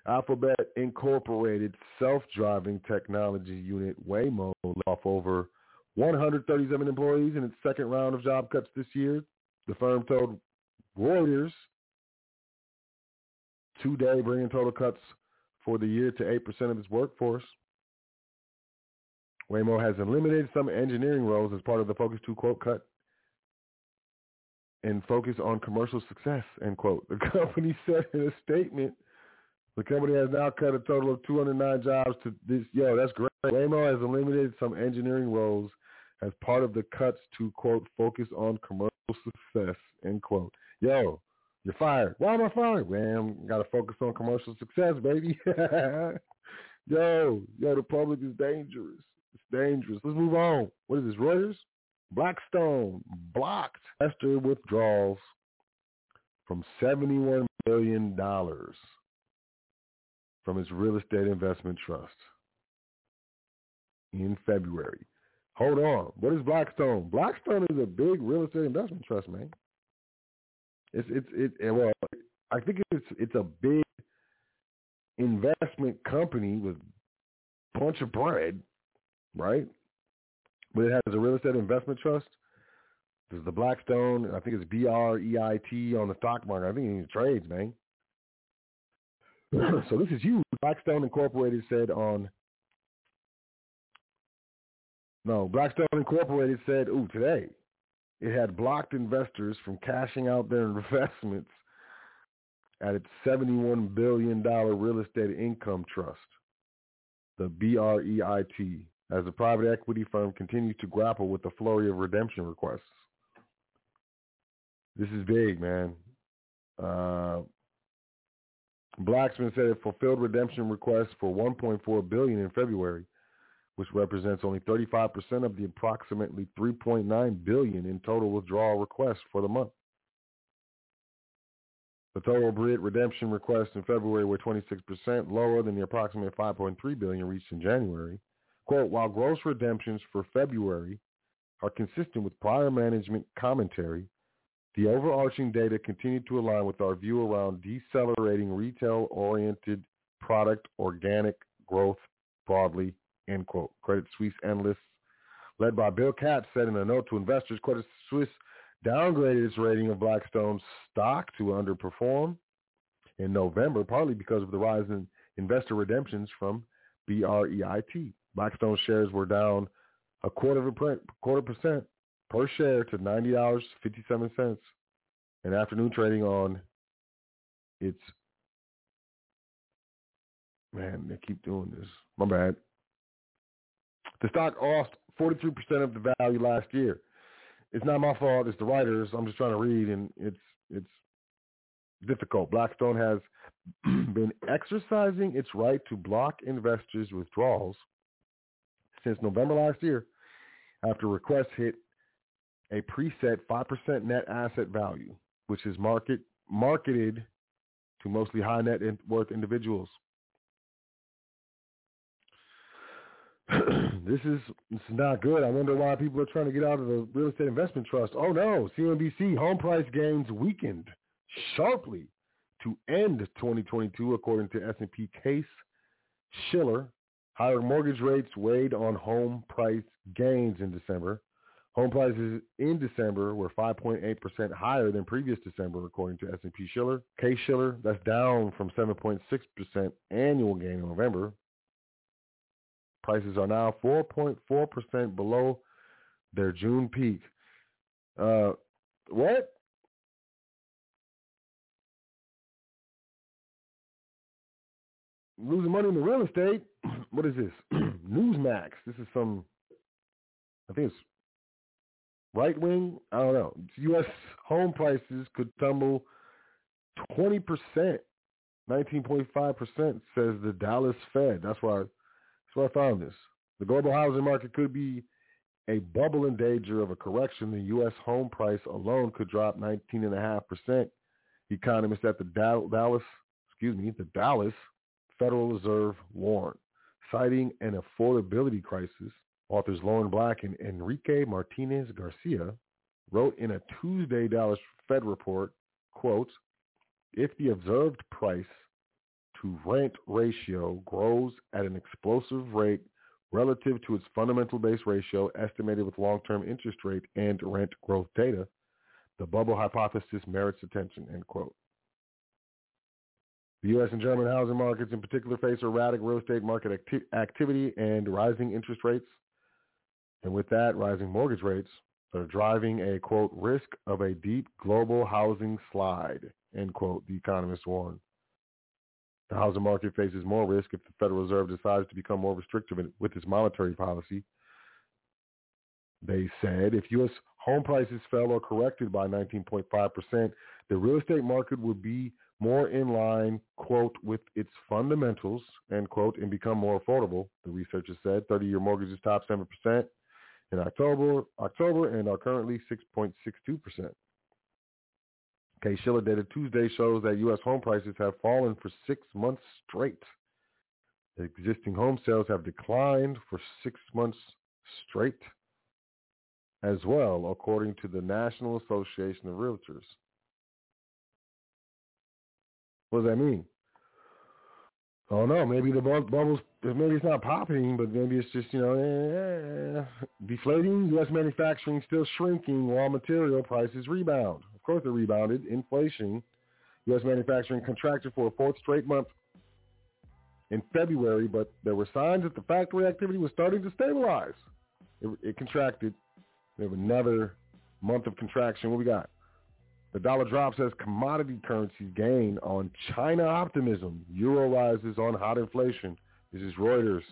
Alphabet Incorporated self-driving technology unit Waymo off over 137 employees in its second round of job cuts this year. The firm told Reuters today, bringing total cuts for the year to 8% of its workforce. Waymo has eliminated some engineering roles as part of the Focus 2 quote cut and focus on commercial success, end quote. The company said in a statement the company has now cut a total of 209 jobs to this. Yo, that's great. Waymo has eliminated some engineering roles as part of the cuts to, quote, focus on commercial success, end quote. Yo, you're fired. Why am I fired? Man, got to focus on commercial success, baby. yo, yo, the public is dangerous. It's dangerous. Let's move on. What is this, Reuters? Blackstone blocked investor withdrawals from $71 million from its real estate investment trust in February. Hold on. What is Blackstone? Blackstone is a big real estate investment trust, man. It's it's it well, I think it's it's a big investment company with a bunch of bread, right? But it has a real estate investment trust. There's the Blackstone. I think it's B R E I T on the stock market. I think it trades, man. so this is huge. Blackstone Incorporated said on no, Blackstone Incorporated said, ooh, today it had blocked investors from cashing out their investments at its $71 billion real estate income trust, the BREIT, as the private equity firm continues to grapple with the flurry of redemption requests. This is big, man. Uh, Blackstone said it fulfilled redemption requests for 1.4 billion in February, which represents only 35% of the approximately 3.9 billion in total withdrawal requests for the month. The total BREIT redemption requests in February were 26% lower than the approximate 5.3 billion reached in January. Quote, while gross redemptions for February are consistent with prior management commentary, the overarching data continued to align with our view around decelerating retail-oriented product organic growth broadly, end quote. Credit Suisse analysts led by Bill Katz said in a note to investors, Credit Suisse downgraded its rating of Blackstone's stock to underperform in November, partly because of the rise in investor redemptions from BREIT. Blackstone shares were down a quarter of a quarter percent per share to ninety dollars fifty seven cents. And afternoon trading on its man, they keep doing this. My bad. The stock lost forty three percent of the value last year it's not my fault. It's the writers. I'm just trying to read, and it's it's difficult. Blackstone has been exercising its right to block investors' withdrawals since November last year, after requests hit a preset 5% net asset value, which is market marketed to mostly high net worth individuals. this is this is not good. I wonder why people are trying to get out of the real estate investment trust. Oh no, CNBC home price gains weakened sharply to end 2022, according to S&P Case Shiller. Higher mortgage rates weighed on home price gains in December. Home prices in December were 5.8% higher than previous December, according to S&P Shiller. Case Shiller, that's down from 7.6% annual gain in November. Prices are now 4.4% below their June peak. Uh, what? Losing money in the real estate. what is this? Newsmax. This is some, I think it's right wing. I don't know. U.S. home prices could tumble 20%, 19.5% says the Dallas Fed. That's why so I found this. The global housing market could be a bubble in danger of a correction. The U.S. home price alone could drop 19.5%. Economists at the Dallas, excuse me, the Dallas Federal Reserve warned, citing an affordability crisis. Authors Lauren Black and Enrique Martinez Garcia wrote in a Tuesday Dallas Fed report, quote, if the observed price to rent ratio grows at an explosive rate relative to its fundamental base ratio estimated with long-term interest rate and rent growth data, the bubble hypothesis merits attention, end quote. The U.S. and German housing markets in particular face erratic real estate market acti- activity and rising interest rates. And with that, rising mortgage rates are driving a, quote, risk of a deep global housing slide, end quote, the economist warned. The housing market faces more risk if the Federal Reserve decides to become more restrictive with its monetary policy. They said if U.S. home prices fell or corrected by 19.5%, the real estate market would be more in line, quote, with its fundamentals, end quote, and become more affordable, the researchers said. 30-year mortgages topped 7% in October, October and are currently 6.62%. Case Shiller data Tuesday shows that U.S. home prices have fallen for six months straight. Existing home sales have declined for six months straight as well, according to the National Association of Realtors. What does that mean? Oh no, maybe the bubbles, maybe it's not popping, but maybe it's just, you know, eh, deflating. U.S. manufacturing still shrinking while material prices rebound Of course it rebounded. Inflation. U.S. manufacturing contracted for a fourth straight month in February, but there were signs that the factory activity was starting to stabilize. It, it contracted. We have another month of contraction. What we got? The dollar drops as commodity currencies gain on China optimism. Euro rises on hot inflation. This is Reuters.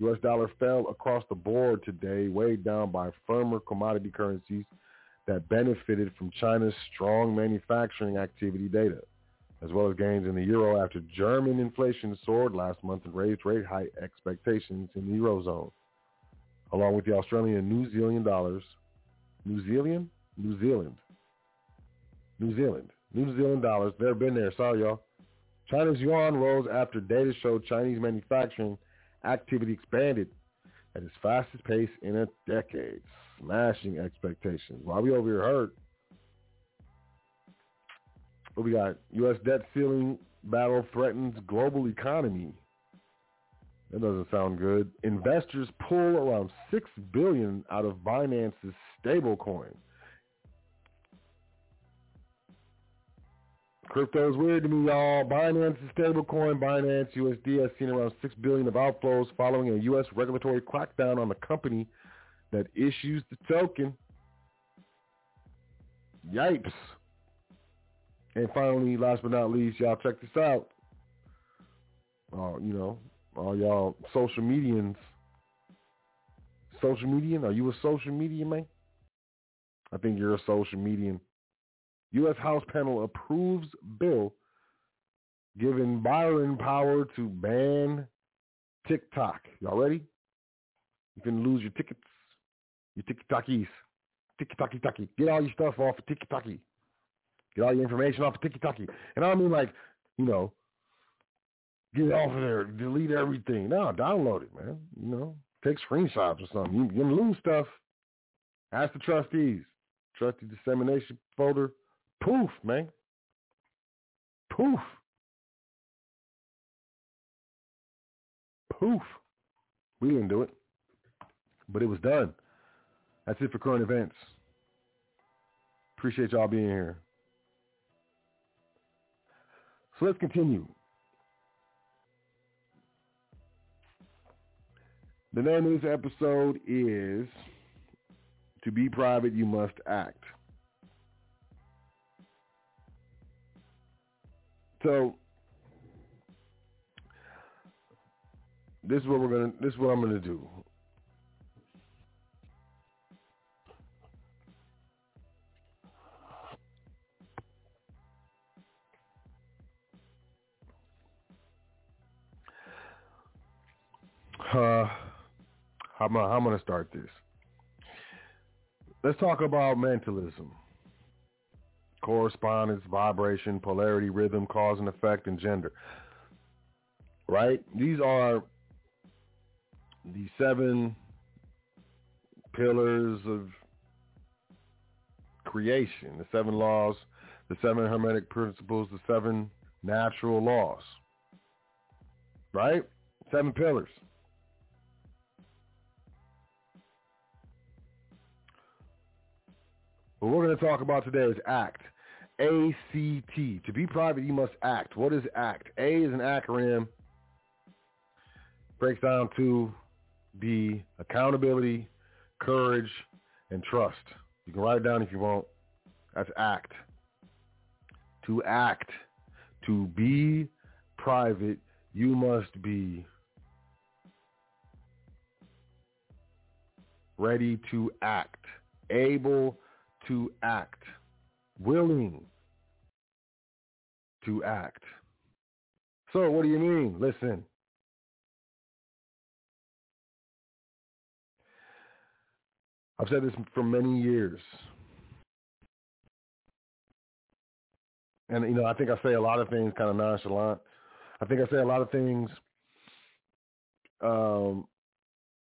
U.S. dollar fell across the board today, weighed down by firmer commodity currencies that benefited from China's strong manufacturing activity data. as well as gains in the euro after German inflation soared last month and raised rate hike expectations in the eurozone, along with the Australian and New Zealand dollars. New Zealand, New Zealand, New Zealand, New Zealand dollars. They've been there. Sorry, y'all. China's yuan rose after data showed Chinese manufacturing activity expanded at its fastest pace in a decade, smashing expectations. While we over here hurt, what we got? U.S. debt ceiling battle threatens global economy. That doesn't sound good. Investors pull around six billion out of Binance's stablecoin. Crypto is weird to me, y'all. Binance is stablecoin. Binance USD has seen around six billion of outflows following a U.S. regulatory crackdown on the company that issues the token. Yipes. And finally, last but not least, y'all check this out. Uh, you know, all y'all social medians. Social median? Are you a social media man? I think you're a social median. U.S. House panel approves bill giving Biden power to ban TikTok. Y'all ready? You can lose your tickets, your TikTokies. TikToky Get all your stuff off of TikToky. Get all your information off of TikToky. And I don't mean like, you know, get it off of there, delete everything. No, download it, man. You know, take screenshots or something. You, you lose stuff. Ask the trustees. Trustee dissemination folder Poof, man. Poof. Poof. We didn't do it. But it was done. That's it for current events. Appreciate y'all being here. So let's continue. The name of this episode is To Be Private, You Must Act. So this is what we're gonna. This is what I'm gonna do. Uh, I'm, I'm to start this. Let's talk about mentalism correspondence, vibration, polarity, rhythm, cause and effect, and gender. Right? These are the seven pillars of creation, the seven laws, the seven hermetic principles, the seven natural laws. Right? Seven pillars. What we're going to talk about today is ACT. A-C-T. To be private, you must act. What is ACT? A is an acronym. Breaks down to be accountability, courage, and trust. You can write it down if you want. That's ACT. To act. To be private, you must be ready to act, able to act, willing to act. So what do you mean? Listen. I've said this for many years. And, you know, I think I say a lot of things kind of nonchalant. I think I say a lot of things um,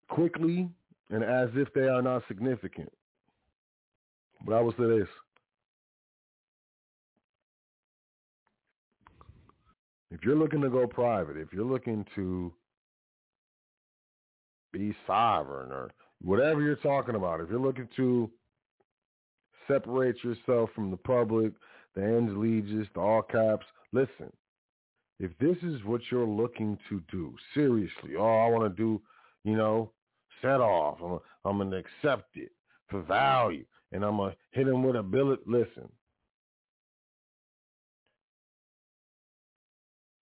quickly and as if they are not significant. But I will say this. If you're looking to go private, if you're looking to be sovereign or whatever you're talking about, if you're looking to separate yourself from the public, the allegiance, the all caps, listen, if this is what you're looking to do, seriously, oh, I want to do, you know, set off, I'm, I'm going to accept it for value, and I'm going to hit him with a billet, listen,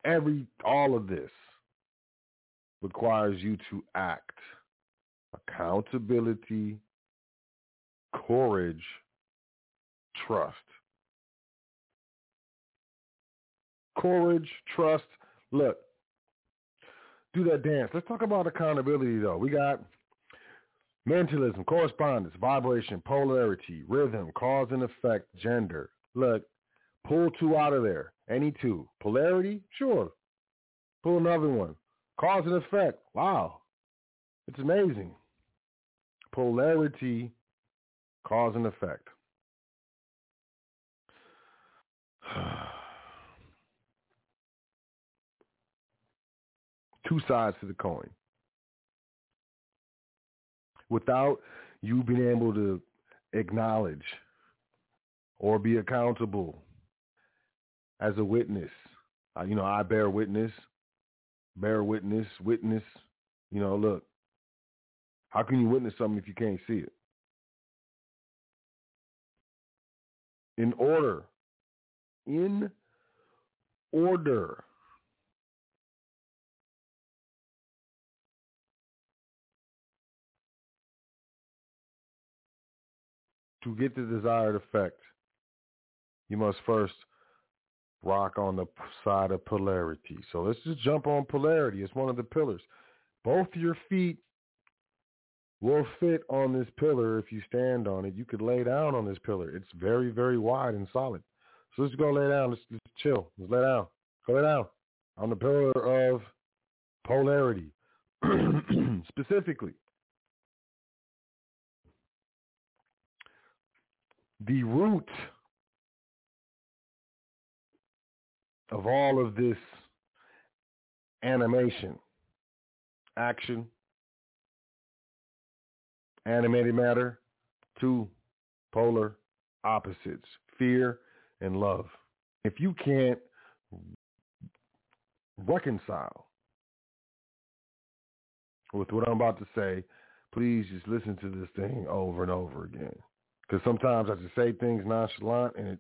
every all of this requires you to act. Accountability, courage, trust. courage, trust. Look, do that dance. Let's talk about accountability, though. We got mentalism, correspondence, vibration, polarity, rhythm, cause and effect, gender. Look, pull two out of there. Any two. Polarity? Sure. Pull another one. Cause and effect. Wow. It's amazing. Polarity, cause and effect. Two sides to the coin. Without you being able to acknowledge or be accountable as a witness, uh, you know, I bear witness, bear witness, witness. You know, look, how can you witness something if you can't see it? In order, in order to get the desired effect, you must first rock on the side of polarity. So let's just jump on polarity. It's one of the pillars. Both your feet will fit on this pillar if you stand on it. You could lay down on this pillar. It's very, very wide and solid. So let's go lay down. Let's, let's chill. Let's lay down. Go lay down on the pillar of polarity. Specifically, the root of all of this animation, action, animated matter, two polar opposites, fear and love. If you can't reconcile with what I'm about to say, please just listen to this thing over and over again. Because sometimes I just say things nonchalant and it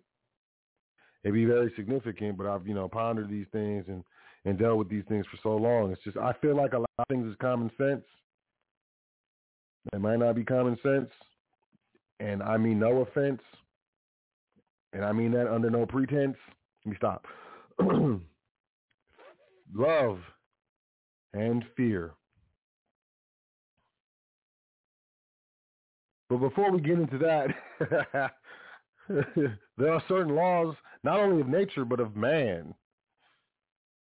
it be very significant, but I've, you know, pondered these things and, and dealt with these things for so long. It's just I feel like a lot of things is common sense. It might not be common sense. And I mean no offense. And I mean that under no pretense. Let me stop. Love and fear But before we get into that, there are certain laws, not only of nature, but of man.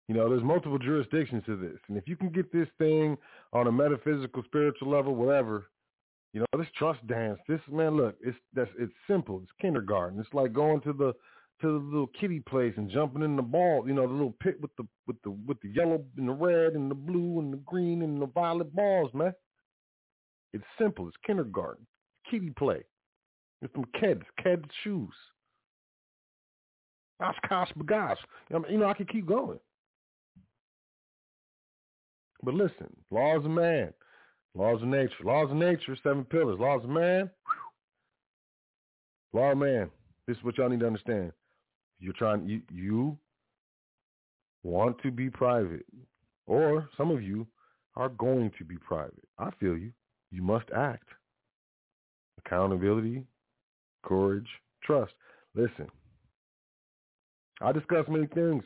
You know, there's multiple jurisdictions to this. And if you can get this thing on a metaphysical, spiritual level, whatever, you know, this trust dance, this man, look, it's that's it's simple. It's kindergarten. It's like going to the to the little kiddie place and jumping in the ball, you know, the little pit with the with the with the yellow and the red and the blue and the green and the violet balls, man. It's simple. It's kindergarten kiddie play. It's some kids, kids shoes. OshKosh B'gosh. You know, I can keep going. But listen, laws of man, laws of nature, laws of nature, seven pillars, laws of man. Whew. Law of man. This is what y'all need to understand. You're trying you you want to be private. Or some of you are going to be private. I feel you. You must act accountability, courage, trust. Listen, I discuss many things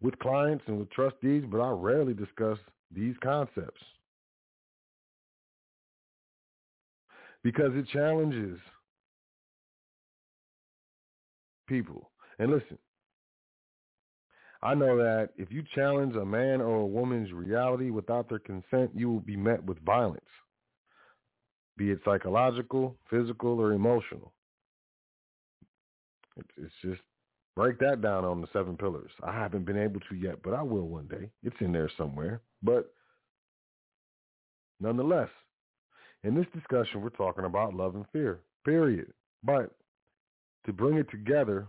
with clients and with trustees, but I rarely discuss these concepts because it challenges people. And listen, I know that if you challenge a man or a woman's reality without their consent, you will be met with violence be it psychological, physical, or emotional. It's just break that down on the seven pillars. I haven't been able to yet, but I will one day. It's in there somewhere. But nonetheless, in this discussion, we're talking about love and fear, period. But to bring it together,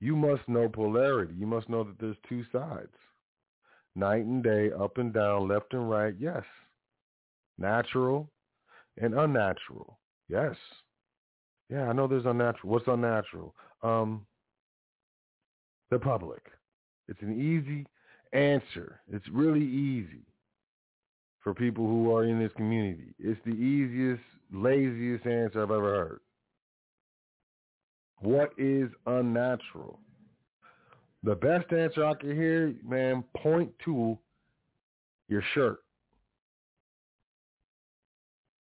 you must know polarity. You must know that there's two sides. Night and day, up and down, left and right, yes natural and unnatural. Yes. Yeah, I know there's unnatural. What's unnatural? Um, the public. It's an easy answer. It's really easy for people who are in this community. It's the easiest, laziest answer I've ever heard. What is unnatural? The best answer I can hear, man, point to your shirt.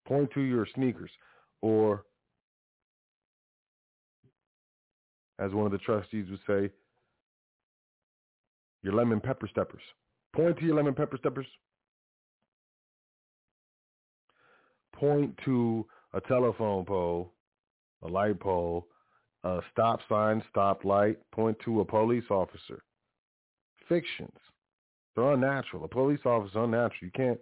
Point to your sneakers. Or, as one of the trustees would say, your lemon pepper steppers. Point to your lemon pepper steppers. Point to a telephone pole, a light pole, a stop sign, stop light. Point to a police officer. Fictions. They're unnatural. A police officer unnatural. You can't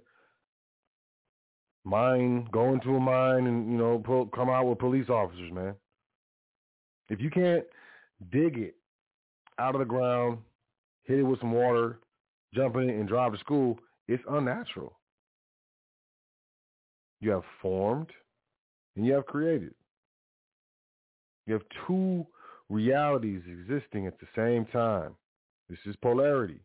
mine, go into a mine and, you know, pull, come out with police officers, man. If you can't dig it out of the ground, hit it with some water, jump in and drive to school, it's unnatural. You have formed and you have created. You have two realities existing at the same time. This is polarity.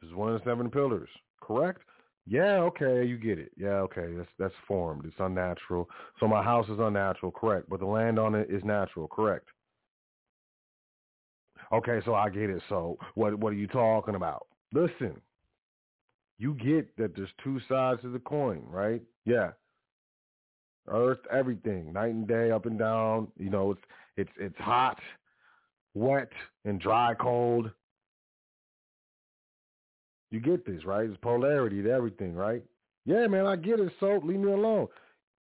This is one of the seven pillars. Correct? Yeah, okay, you get it. Yeah, okay, that's that's formed. It's unnatural. So my house is unnatural, correct. But the land on it is natural, correct. Okay, so I get it. So what what are you talking about? Listen, you get that there's two sides to the coin, right? Yeah. Earth, everything, night and day, up and down. You know, it's it's it's hot, wet, and dry, cold. You get this, right? It's polarity to everything, right? Yeah, man, I get it, so leave me alone.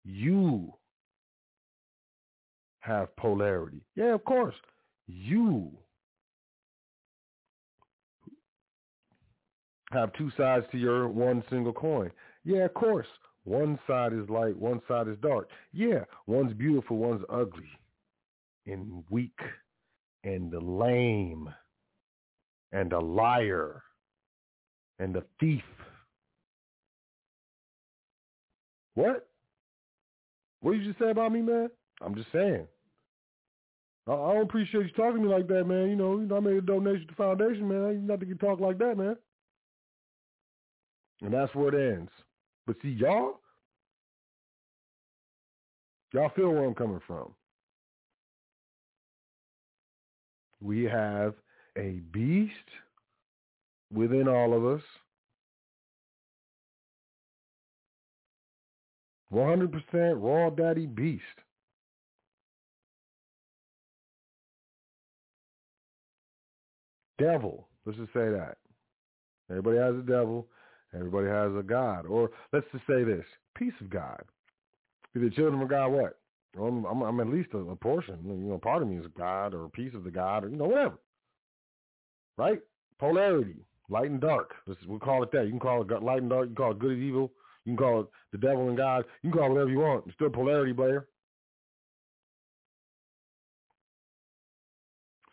You have polarity. Yeah, of course. You have two sides to your one single coin. Yeah, of course. One side is light, one side is dark. Yeah, one's beautiful, one's ugly and weak and lame and a liar and a thief. What? What did you just say about me, man? I'm just saying. I, I don't appreciate you talking to me like that, man. You know, you know, I made a donation to the foundation, man. You not to get talk like that, man. And that's where it ends. But see, y'all, y'all feel where I'm coming from. We have a beast within all of us. 100% raw daddy beast. Devil. Let's just say that. Everybody has a devil. Everybody has a God. Or let's just say this. Peace of God. Be the children of God what? Well, I'm, I'm, I'm, at least a, a portion. You know, part of me is God or a piece of the God or, you know, whatever. Right? Polarity light and dark. we'll call it that. You can call it light and dark. You can call it good and evil. You can call it the devil and God. You can call it whatever you want. It's still polarity, Blair.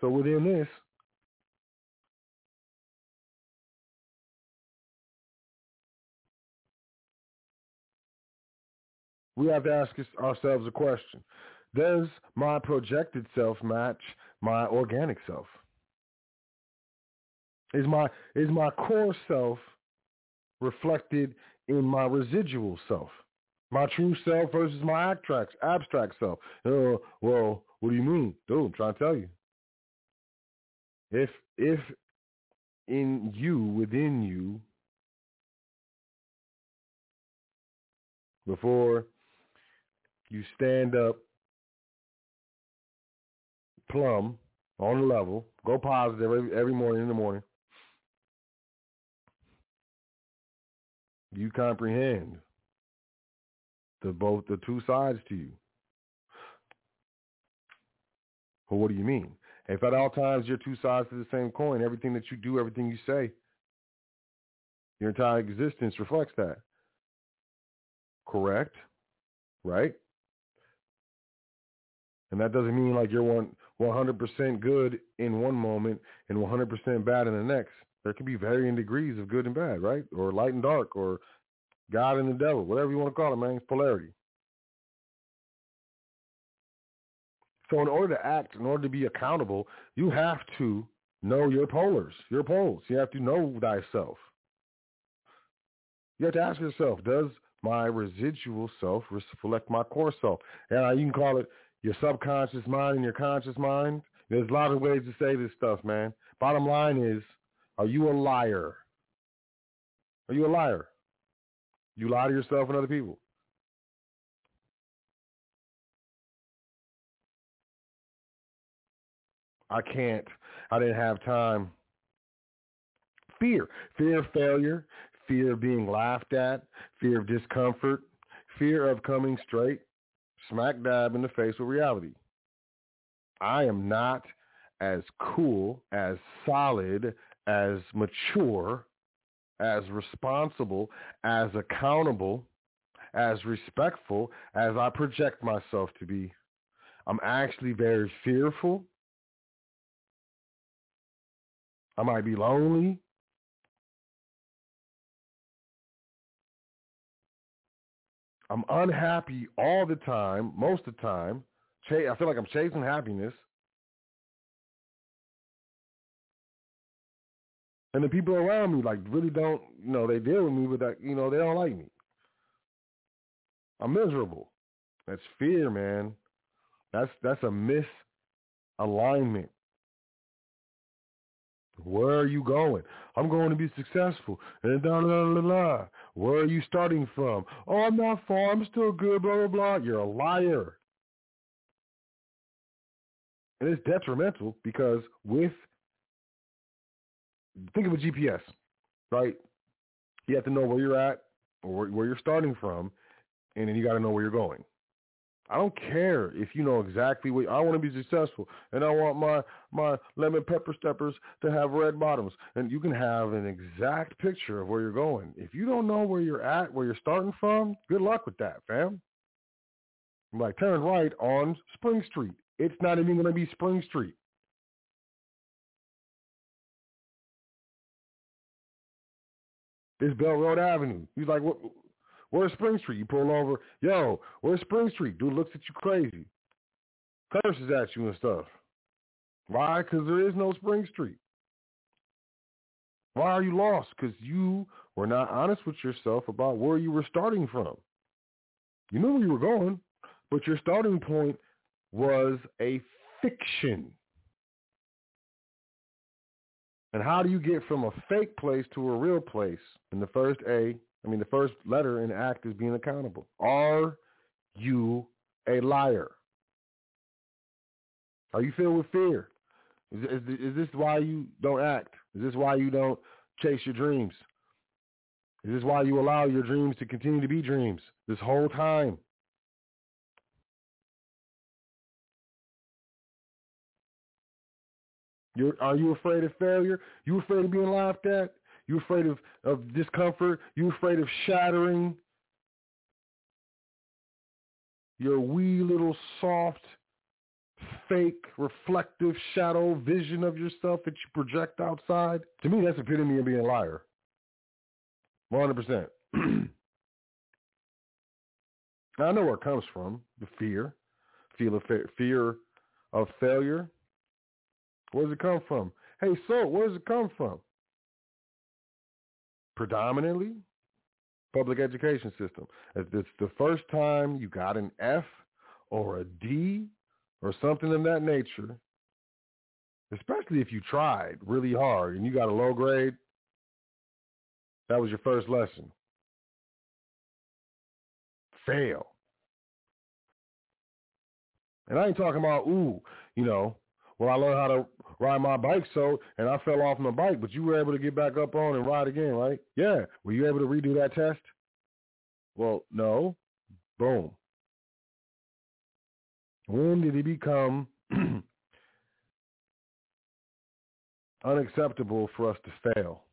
So within this, we have to ask ourselves a question. Does my projected self match my organic self? Is my is my core self reflected in my residual self? My true self versus my abstract abstract self. Uh, well, what do you mean? Dude, I'm trying to tell you. If if in you, within you, before you stand up plumb on the level, go positive every, every morning in the morning, you comprehend the both the two sides to you. Well, what do you mean? If at all times you're two sides to the same coin, everything that you do, everything you say, your entire existence reflects that. Correct? Right? And that doesn't mean like you're one 100% good in one moment and 100% bad in the next there can be varying degrees of good and bad, right? Or light and dark, or God and the devil, whatever you want to call it, man. It's polarity. So in order to act, in order to be accountable, you have to know your polars, your poles. You have to know thyself. You have to ask yourself, does my residual self reflect my core self? And you can call it your subconscious mind and your conscious mind. There's a lot of ways to say this stuff, man. Bottom line is, are you a liar? Are you a liar? You lie to yourself and other people. I can't. I didn't have time. Fear. Fear of failure. Fear of being laughed at. Fear of discomfort. Fear of coming straight smack dab in the face of reality. I am not as cool, as solid, as mature, as responsible, as accountable, as respectful as I project myself to be. I'm actually very fearful. I might be lonely. I'm unhappy all the time, most of the time. I feel like I'm chasing happiness. And the people around me, like, really don't, you know, they deal with me but you know, they don't like me. I'm miserable. That's fear, man. That's that's a misalignment. Where are you going? I'm going to be successful. And da la la la. Where are you starting from? Oh, I'm not far. I'm still good. Blah blah blah. You're a liar. And it's detrimental because with think of a GPS, right? You have to know where you're at or where you're starting from, and then you got to know where you're going. I don't care if you know exactly what I want to be successful, and I want my my lemon pepper steppers to have red bottoms, and you can have an exact picture of where you're going. If you don't know where you're at, where you're starting from, good luck with that, fam. I'm like turn right on Spring Street. It's not even going to be Spring Street. It's Bell Road Avenue. He's like, what? Where's Spring Street? You pull over, yo, where's Spring Street? Dude looks at you crazy. Curses at you and stuff. Why? Because there is no Spring Street. Why are you lost? Because you were not honest with yourself about where you were starting from. You knew where you were going, but your starting point was a fiction. And how do you get from a fake place to a real place? And the first A I mean, the first letter in act is being accountable. Are you a liar? Are you filled with fear? Is, is, is this why you don't act? Is this why you don't chase your dreams? Is this why you allow your dreams to continue to be dreams this whole time? You're, are you afraid of failure? You afraid of being laughed at? You afraid of, of discomfort? You're afraid of shattering your wee little soft, fake, reflective shadow vision of yourself that you project outside? To me, that's epitome of being a liar. 100%. I know where it comes from, the fear, feel of fear of failure. Where does it come from? Hey, so where does it come from? Predominantly public education system. If it's the first time you got an F or a D or something of that nature, especially if you tried really hard and you got a low grade, that was your first lesson. Fail. And I ain't talking about, ooh, you know, well, I learned how to ride my bike so, and I fell off my bike, but you were able to get back up on and ride again, right? Yeah. Were you able to redo that test? Well, no. Boom. When did it become unacceptable for us to fail?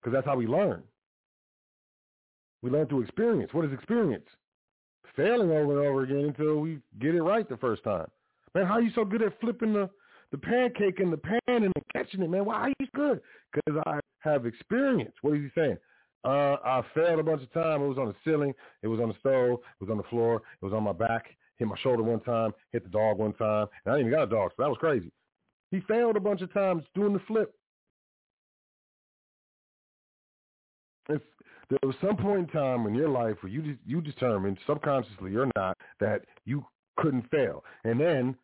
Because that's how we learn. We learn through experience. What is experience? Failing over and over again until we get it right the first time. Man, how are you so good at flipping the the pancake in the pan and catching it, man. Why he's good? Because I have experience. What is he saying? Uh, I failed a bunch of times. It was on the ceiling. It was on the stove. It was on the floor. It was on my back. Hit my shoulder one time. Hit the dog one time. And I didn't even got a dog, so that was crazy. He failed a bunch of times doing the flip. There was some point in time in your life where you you determined subconsciously or not that you couldn't fail. And then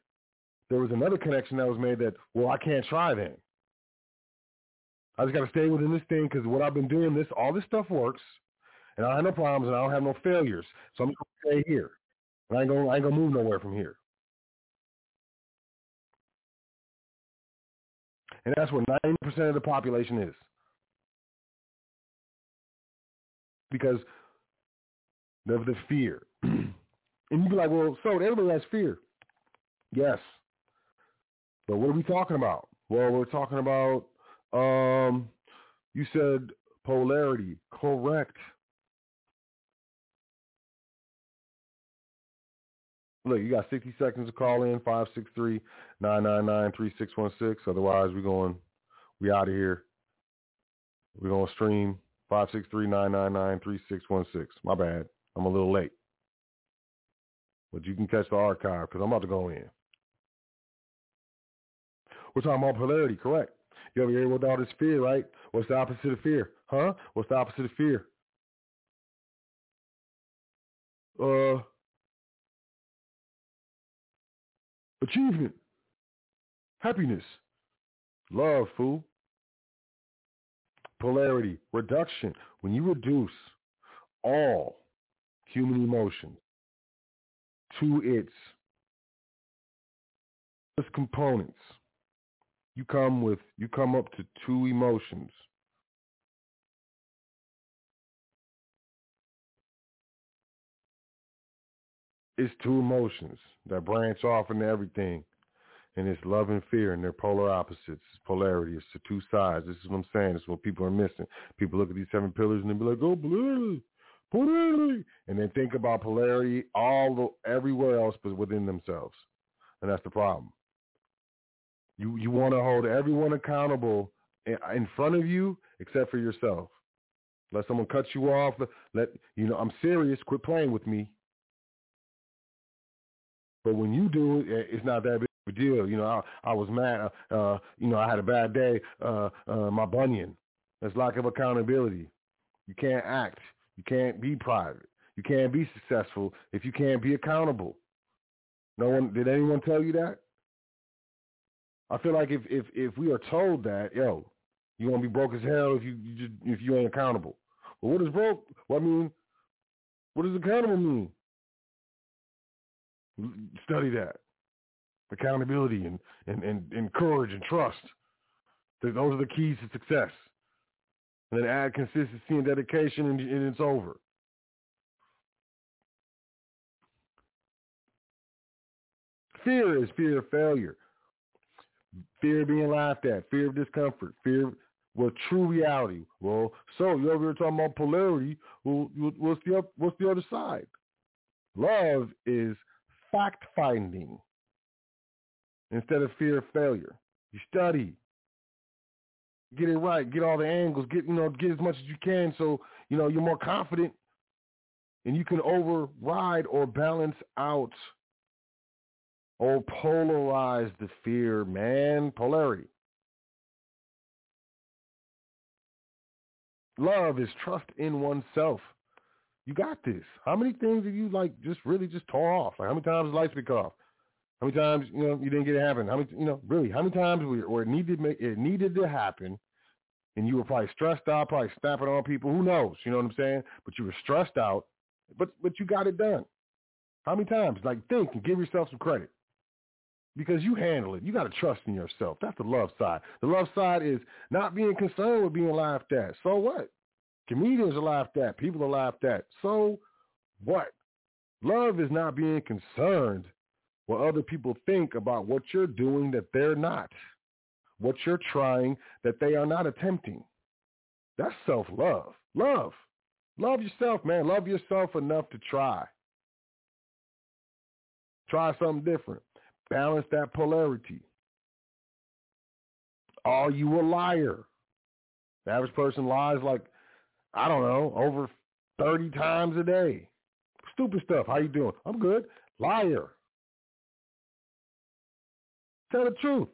there was another connection that was made that, well, I can't try then. I just got to stay within this thing because what I've been doing, this all this stuff works, and I have no problems, and I don't have no failures. So I'm to stay here. And I ain't going I ain't gonna move nowhere from here. And that's what 90% of the population is. Because of the fear. and you'd be like, well, so everybody has fear. Yes. But what are we talking about? Well, we're talking about, um, you said polarity. Correct. Look, you got 60 seconds to call in, 563-999-3616. Otherwise, we're going, we out of here. We're going to stream 563-999-3616. My bad. I'm a little late. But you can catch the archive because I'm about to go in. We're talking about polarity, correct? You ever hear what all this fear, right? What's the opposite of fear? Huh? What's the opposite of fear? Uh, achievement, happiness, love, fool, polarity, reduction. When you reduce all human emotion to its components, you come with you come up to two emotions. It's two emotions that branch off into everything. And it's love and fear, and they're polar opposites. It's polarity. It's the two sides. This is what I'm saying. This is what people are missing. People look at these seven pillars and they be like, oh, polarity, polarity. And then think about polarity all the, everywhere else but within themselves. And that's the problem. You you want to hold everyone accountable in, front of you except for yourself. Let someone cut you off. Let you know I'm serious. Quit playing with me. But when you do it, it's not that big of a deal. You know, I, I was mad. Uh, uh, you know, I had a bad day. Uh, uh, my bunion. That's lack of accountability. You can't act. You can't be private. You can't be successful if you can't be accountable. No one did anyone tell you that? I feel like if if if we are told that, yo, you're gonna be broke as hell if you, you just if you ain't accountable. Well, what is broke? Well, I mean, what does accountable mean? Study that. Accountability and, and, and, and courage and trust. Those are the keys to success. And then add consistency and dedication and, and it's over. Fear is fear of failure. Fear of being laughed at. Fear of discomfort. Fear of well, true reality. Well, so you over here talking about polarity. Well, what's the what's the other side? Love is fact finding instead of fear of failure. You study, get it right, get all the angles, get you know, get as much as you can, so you know you're more confident, and you can override or balance out or polarize the fear, man. Polarity. Love is trust in oneself. You got this. How many things have you like just really just tore off? Like how many times lights been off? How many times you know you didn't get it happen? How many you know really? How many times where it needed it needed to happen, and you were probably stressed out, probably snapping on people. Who knows? You know what I'm saying? But you were stressed out, but but you got it done. How many times? Like think and give yourself some credit because you handle it. You got to trust in yourself. That's the love side. The love side is not being concerned with being laughed at. So what? Comedians are laughed at. People are laughed at. So what? Love is not being concerned what other people think about what you're doing that they're not, what you're trying that they are not attempting. That's self-love. Love. Love yourself, man. Love yourself enough to try. Try something different. Balance that polarity. Are you a liar? The average person lies like I don't know, over 30 times a day. Stupid stuff. How you doing? I'm good. Liar. Tell the truth.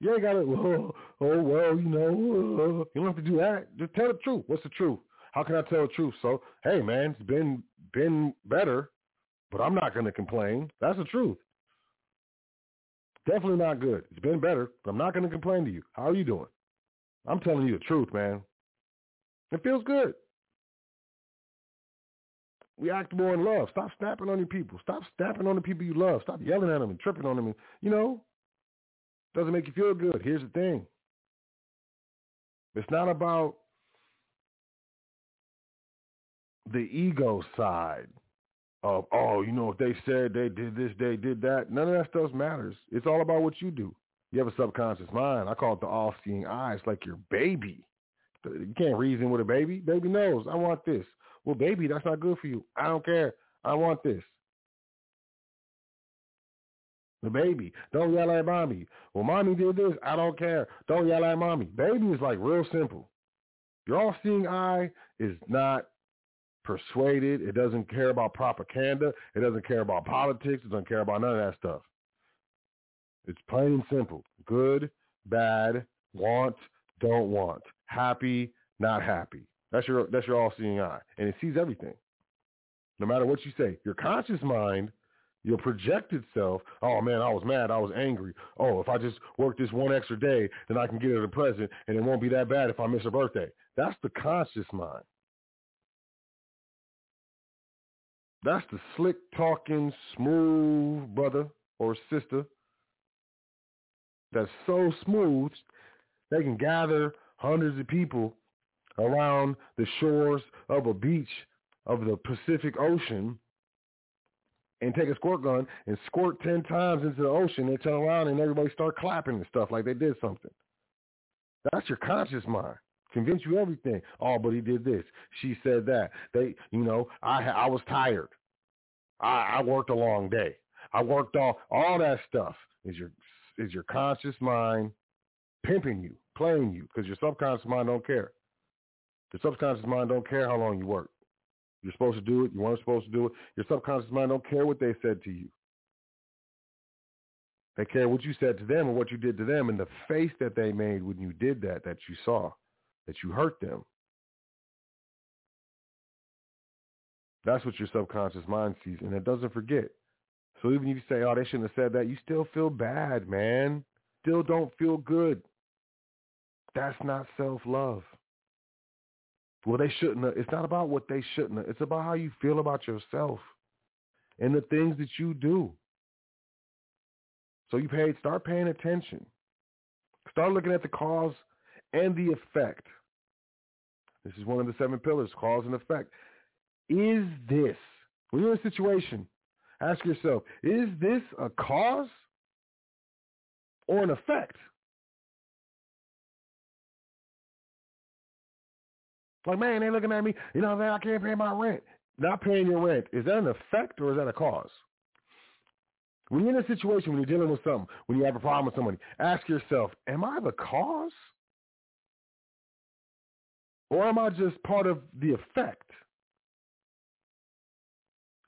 You ain't got to, oh, oh, well, you know, uh, you don't have to do that. Just tell the truth. What's the truth? How can I tell the truth? So, hey, man, it's been been better, but I'm not going to complain. That's the truth. Definitely not good. It's been better, I'm not going to complain to you. How are you doing? I'm telling you the truth, man. It feels good. We act more in love. Stop snapping on your people. Stop snapping on the people you love. Stop yelling at them and tripping on them. And, you know, doesn't make you feel good. Here's the thing. It's not about the ego side of, oh, you know, if they said they did this, they did that. None of that stuff matters. It's all about what you do. You have a subconscious mind. I call it the all-seeing eye. It's like your baby. You can't reason with a baby. Baby knows, I want this. Well, baby, that's not good for you. I don't care. I want this. The baby, don't yell at mommy. Well, mommy did this. I don't care. Don't yell at mommy. Baby is like real simple. Your all-seeing eye is not persuaded. It doesn't care about propaganda. It doesn't care about politics. It doesn't care about none of that stuff. It's plain and simple. Good, bad, want, don't want, happy, not happy. That's your that's your all-seeing eye, and it sees everything. No matter what you say, your conscious mind, your projected self. Oh man, I was mad. I was angry. Oh, if I just work this one extra day, then I can get her a present, and it won't be that bad if I miss a birthday. That's the conscious mind. That's the slick talking, smooth brother or sister that's so smooth they can gather hundreds of people around the shores of a beach of the Pacific Ocean and take a squirt gun and squirt 10 times into the ocean and turn around and everybody start clapping and stuff like they did something. That's your conscious mind. Convince you everything. Oh, but he did this. She said that. They, you know, I I was tired. I, I worked a long day. I worked all all that stuff. Is your is your conscious mind pimping you, playing you, because your subconscious mind don't care. Your subconscious mind don't care how long you work. You're supposed to do it. You weren't supposed to do it. Your subconscious mind don't care what they said to you. They care what you said to them and what you did to them and the face that they made when you did that, that you saw, that you hurt them. That's what your subconscious mind sees, and it doesn't forget. So even if you say, oh, they shouldn't have said that, you still feel bad, man. Still don't feel good. That's not self-love. Well, they shouldn't have. It's not about what they shouldn't have. It's about how you feel about yourself and the things that you do. So you pay, start paying attention. Start looking at the cause and the effect. This is one of the seven pillars, cause and effect. Is this, when you're in a situation, ask yourself, is this a cause or an effect? Like, man, they looking at me, you know, man, I can't pay my rent. Not paying your rent, is that an effect or is that a cause? When you're in a situation, when you're dealing with something, when you have a problem with somebody, ask yourself, am I the cause? Or am I just part of the effect?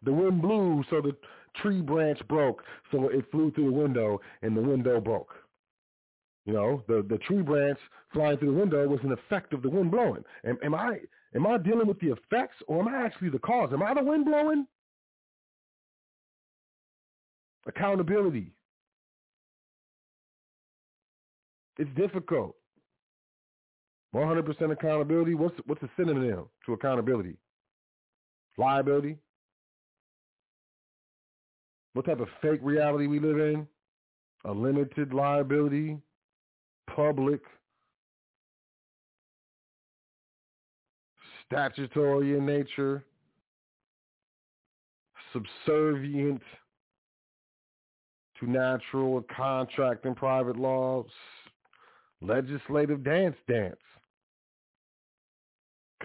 The wind blew, so the tree branch broke, so it flew through the window, and the window broke. You know, the, the tree branch flying through the window was an effect of the wind blowing. Am, am I am I dealing with the effects, or am I actually the cause? Am I the wind blowing? Accountability. It's difficult. 100% accountability. What's what's a synonym to accountability? Liability. What type of fake reality we live in? A limited liability, public, statutory in nature, subservient to natural contract and private laws, legislative dance dance.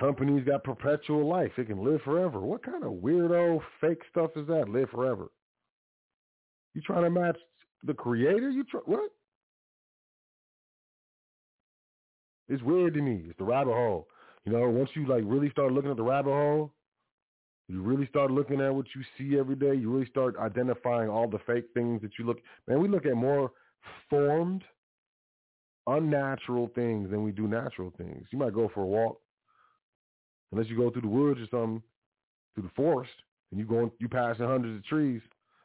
Companies got perpetual life. It can live forever. What kind of weirdo fake stuff is that? Live forever. You trying to match the creator? You try what? It's weird to me. It's the rabbit hole. You know, once you like really start looking at the rabbit hole, you really start looking at what you see every day. You really start identifying all the fake things that you look. Man, we look at more formed, unnatural things than we do natural things. You might go for a walk, unless you go through the woods or something, through the forest, and you going you passing hundreds of trees.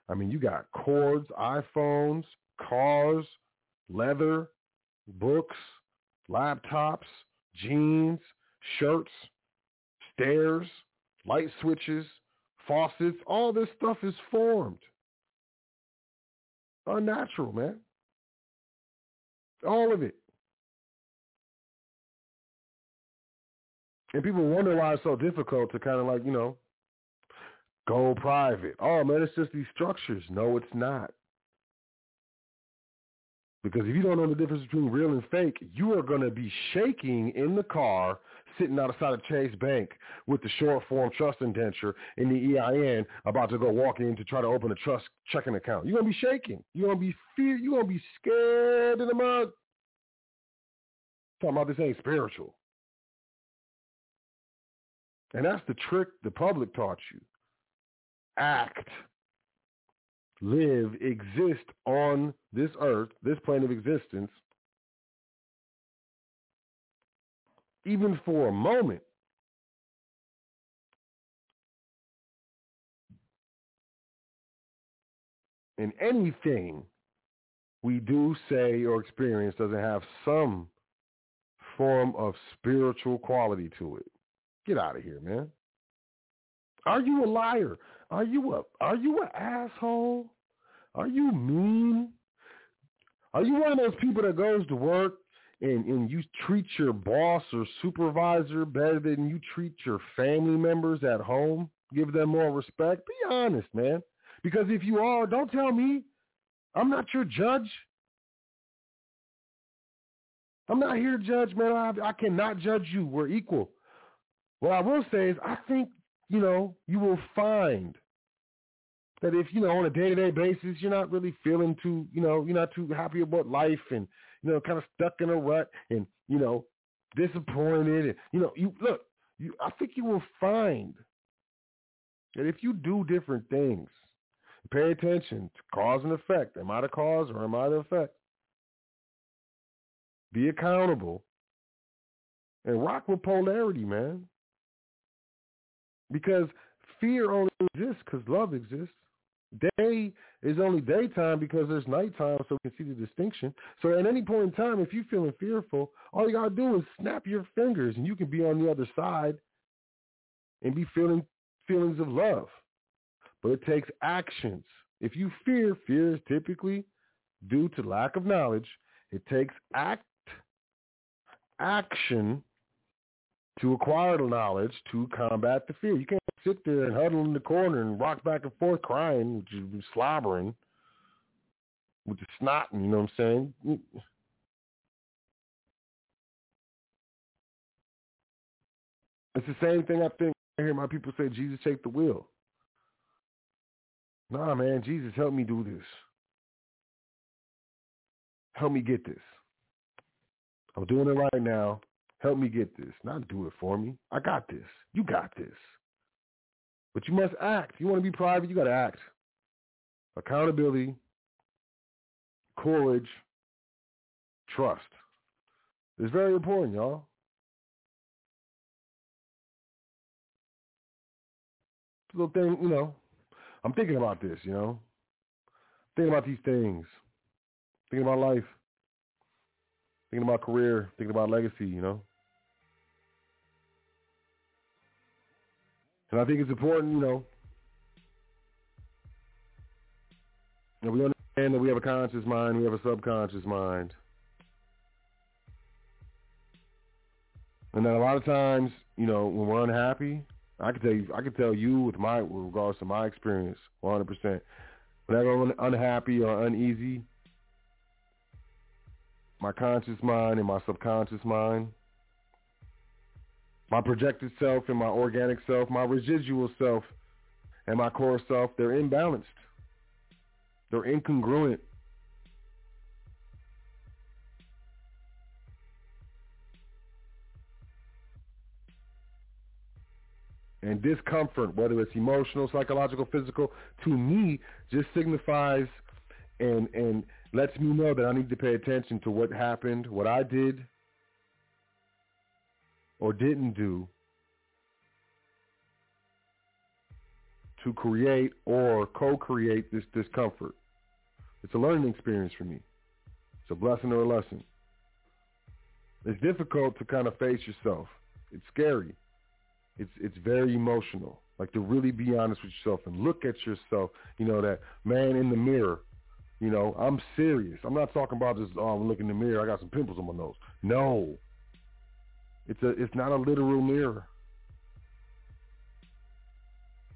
I mean, you got cords, iPhones, cars, leather, books, laptops, jeans, shirts, stairs, light switches, faucets. All this stuff is formed. Unnatural, man. All of it. And people wonder why it's so difficult to kind of like, you know, go private. Oh, man, it's just these structures. No, it's not. Because if you don't know the difference between real and fake, you are going to be shaking in the car sitting outside of Chase Bank with the short form trust indenture in the EIN about to go walk in to try to open a trust checking account. You're going to be shaking. You're going to be fear. You're going to be scared in the mud. Talking about this ain't spiritual. And that's the trick the public taught you. Act, live, exist on this earth, this plane of existence, even for a moment. And anything we do, say, or experience doesn't have some form of spiritual quality to it. Get out of here, man. Are you a liar? Are you a are you an asshole? Are you mean? Are you one of those people that goes to work and, and you treat your boss or supervisor better than you treat your family members at home? Give them more respect? Be honest, man. Because if you are, don't tell me. I'm not your judge. I'm not here to judge, man. I, I cannot judge you. We're equal. What I will say is I think, you know, you will find that if, you know, on a day-to-day basis, you're not really feeling too, you know, you're not too happy about life and, you know, kind of stuck in a rut and, you know, disappointed and, you know, you look, you, I think you will find that if you do different things, pay attention to cause and effect. Am I the cause or am I the effect? Be accountable and rock with polarity, man. Because fear only exists because love exists. Day is only daytime because there's nighttime, so we can see the distinction. So at any point in time, if you're feeling fearful, all you gotta do is snap your fingers, and you can be on the other side and be feeling feelings of love. But it takes actions. If you fear, fear is typically due to lack of knowledge. It takes act action to acquire the knowledge to combat the fear. You can't sit there and huddle in the corner and rock back and forth crying, which is slobbering with the snot, you know what I'm saying? It's the same thing I think I hear my people say, Jesus take the wheel. Nah, man, Jesus, help me do this. Help me get this. I'm doing it right now. Help me get this. Not do it for me. I got this. You got this. But you must act. You want to be private, you got to act. Accountability, courage, trust. It's very important, y'all. Little thing, you know. I'm thinking about this, you know. Thinking about these things. Thinking about life. Thinking about career. Thinking about legacy, you know. And I think it's important, you know, that we understand that we have a conscious mind, we have a subconscious mind. And that a lot of times, you know, when we're unhappy, I can tell you, I can tell you with my, with regards to my experience, 100%. Whenever I'm unhappy or uneasy, my conscious mind and my subconscious mind my projected self and my organic self, my residual self and my core self, they're imbalanced. They're incongruent. And discomfort, whether it's emotional, psychological, physical, to me just signifies and and lets me know that I need to pay attention to what happened, what I did, or didn't do to create or co-create this discomfort. It's a learning experience for me. It's a blessing or a lesson. It's difficult to kind of face yourself. It's scary. It's it's very emotional. Like to really be honest with yourself and look at yourself. You know that man in the mirror. You know I'm serious. I'm not talking about just um, I'm looking in the mirror. I got some pimples on my nose. No. It's a it's not a literal mirror.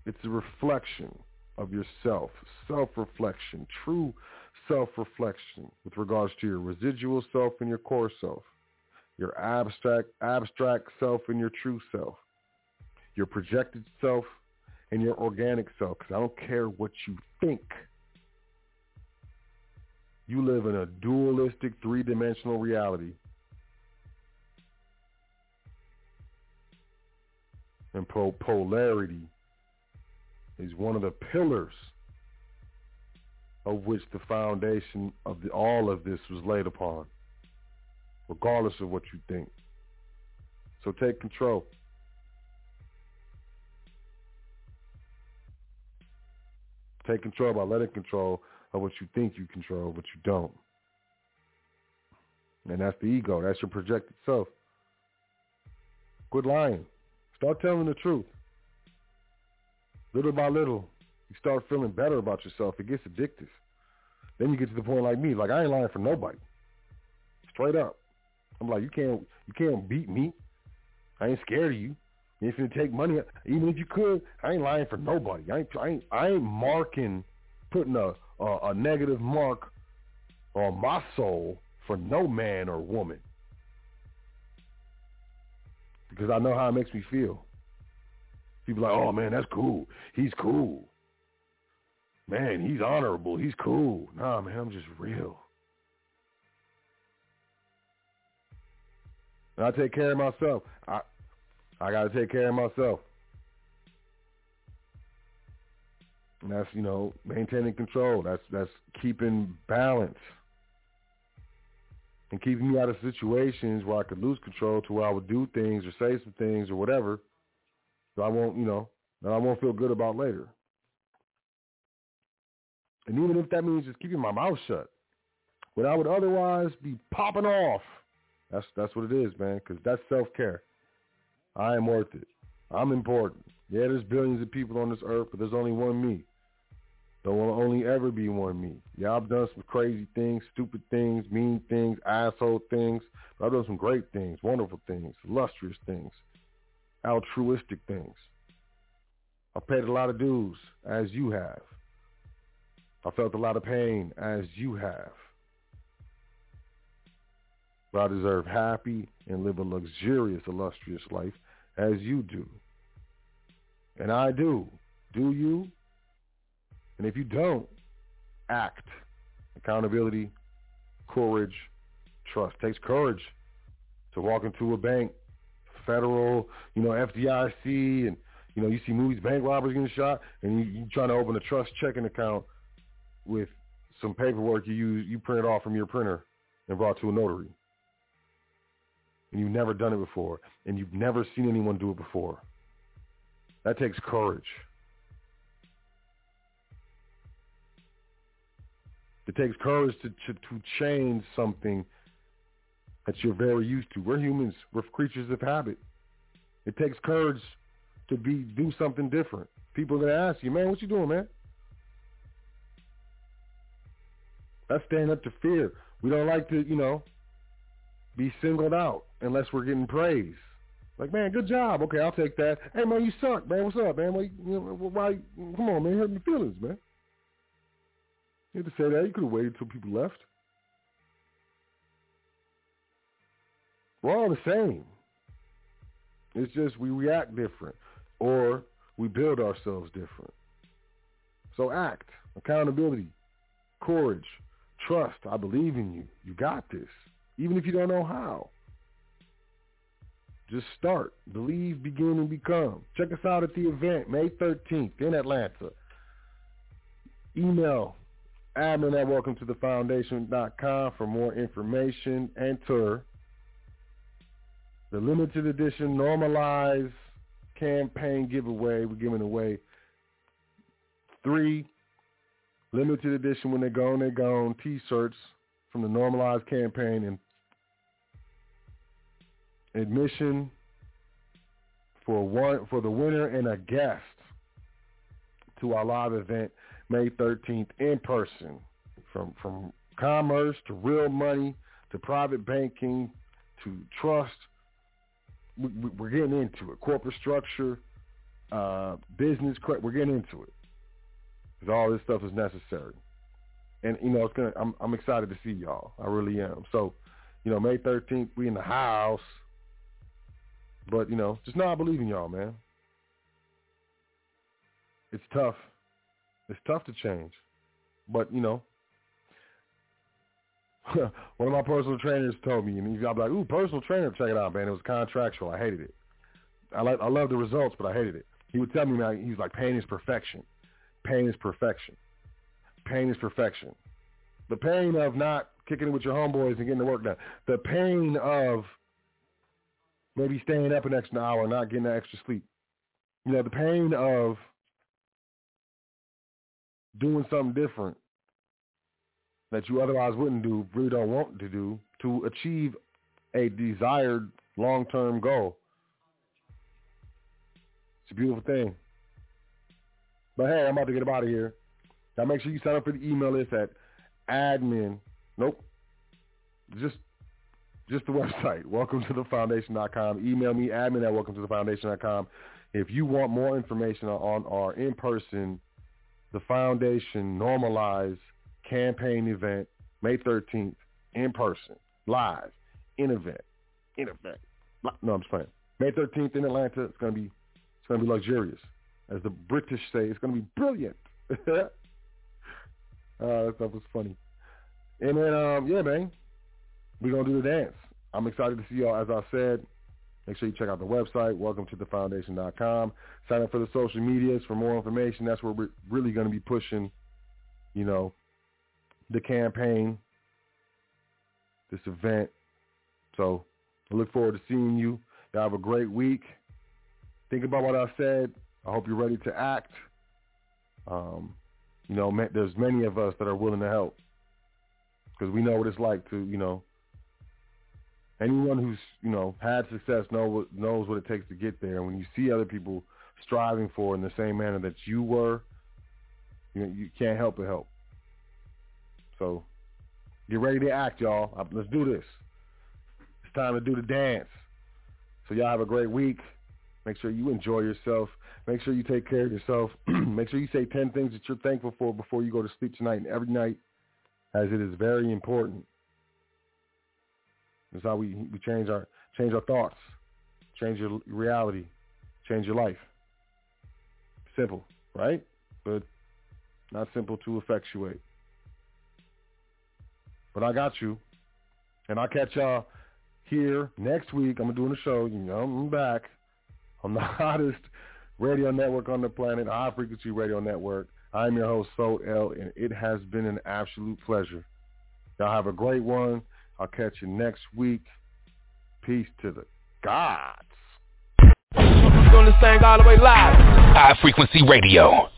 It's a reflection of yourself, self-reflection, true self-reflection with regards to your residual self and your core self, your abstract abstract self and your true self, your projected self and your organic self. Because I don't care what you think. You live in a dualistic, three-dimensional reality. And po- polarity is one of the pillars of which the foundation of the, all of this was laid upon, regardless of what you think. So take control. Take control by letting control of what you think you control, but you don't. And that's the ego. That's your projected self. Quit lying. Start telling the truth. Little by little, you start feeling better about yourself. It gets addictive. Then you get to the point like me, like I ain't lying for nobody. Straight up. I'm like, you can't you can't beat me. I ain't scared of you. If you take money, even if you could, I ain't lying for nobody. I ain't I ain't, I ain't marking, putting a, a negative mark on my soul for no man or woman because I know how it makes me feel. People like, oh man, that's cool. He's cool. Man, he's honorable. He's cool. Nah, man, I'm just real. And I take care of myself. I I gotta take care of myself. And that's, you know, maintaining control. That's that's keeping balance. And keeping me out of situations where I could lose control to where I would do things or say some things or whatever that I won't, you know, that I won't feel good about later. And even if that means just keeping my mouth shut, when I would otherwise be popping off, that's that's what it is, man. Because that's self care. I am worth it. I'm important. Yeah, there's billions of people on this earth, but there's only one me. There will only ever be one me. I've done some crazy things, stupid things, mean things, asshole things. I've done some great things, wonderful things, illustrious things, altruistic things. I've paid a lot of dues, as you have. I felt a lot of pain, as you have. But I deserve happy and live a luxurious, illustrious life, as you do. And I do. Do you? And if you don't, act. Accountability, courage, trust. Takes courage to walk into a bank, federal, you know, FDIC, and you know, you see movies, bank robbers getting shot, and you, you trying to open a trust checking account with some paperwork you use, you printed off from your printer and brought to a notary. And you've never done it before, and you've never seen anyone do it before. That takes courage. It takes courage to, to, to change something that you're very used to. We're humans. We're creatures of habit. It takes courage to be do something different. People are going to ask you, man, what you doing, man? That's standing up to fear. We don't like to, you know, be singled out unless we're getting praise. Like, man, good job. Okay, I'll take that. Hey, man, you suck, man. What's up, man? Why, why come on, man. Hurt my feelings, man. You had to say that. You could have waited until people left. We're all the same. It's just we react different or we build ourselves different. So act, accountability, courage, trust. I believe in you. You got this. Even if you don't know how. Just start. Believe, begin, and become. Check us out at the event, May 13th in Atlanta. Email admin at welcome to the foundation.com for more information. Enter the limited edition normalized campaign giveaway. We're giving away three limited edition when they're gone, they're gone t-shirts from the normalized campaign and admission for one for the winner and a guest to our live event May 13th in person. From from commerce to real money to private banking to trust. We, we're getting into it. Corporate structure uh, business we're getting into it. Because all this stuff is necessary. And you know it's gonna I'm I'm excited to see y'all. I really am. So you know May 13th we in the house. But, you know, just not believing y'all, man. It's tough. It's tough to change. But, you know, one of my personal trainers told me, and he's like, ooh, personal trainer, check it out, man. It was contractual. I hated it. I like I love the results, but I hated it. He would tell me, man, he's like, pain is perfection. Pain is perfection. Pain is perfection. The pain of not kicking it with your homeboys and getting the work done. The pain of maybe staying up an extra hour, not getting that extra sleep. You know, the pain of doing something different that you otherwise wouldn't do, really don't want to do, to achieve a desired long-term goal. It's a beautiful thing. But hey, I'm about to get out of here. Now make sure you sign up for the email list at admin. Nope. Just just the website, welcome to the foundation.com. Email me, admin at welcome to the foundation.com. If you want more information on our in-person, the foundation normalized campaign event, May 13th, in person, live, in event, in event. No, I'm just playing. May 13th in Atlanta. It's gonna be, it's gonna be luxurious, as the British say. It's gonna be brilliant. uh, that stuff was funny. And then, um, yeah, man, we're to do the dance. I'm excited to see y'all. As I said, make sure you check out the website, welcome to thefoundation.com. Sign up for the social medias for more information. That's where we're really going to be pushing, you know, the campaign, this event. So I look forward to seeing you. Y'all have a great week. Think about what I said. I hope you're ready to act. Um, you know, there's many of us that are willing to help because we know what it's like to, you know, anyone who's you know had success know knows what it takes to get there. And when you see other people striving for in the same manner that you were, you you can't help but help. So get ready to act, y'all. Uh, let's do this. It's time to do the dance. So y'all have a great week. Make sure you enjoy yourself. Make sure you take care of yourself. Make sure you say 10 things that you're thankful for before you go to sleep tonight and every night, as it is very important. That's how we we change our change our thoughts, change your reality, change your life. Simple, right? But not simple to effectuate. But I got you. And I'll catch y'all here next week. I'm doing a show. You know, I'm back on the hottest radio network on the planet, High Frequency Radio Network. I'm your host, Sot El, and it has been an absolute pleasure. Y'all have a great one. I'll catch you next week. Peace to the gods. Doing this thing all the way live. High frequency radio.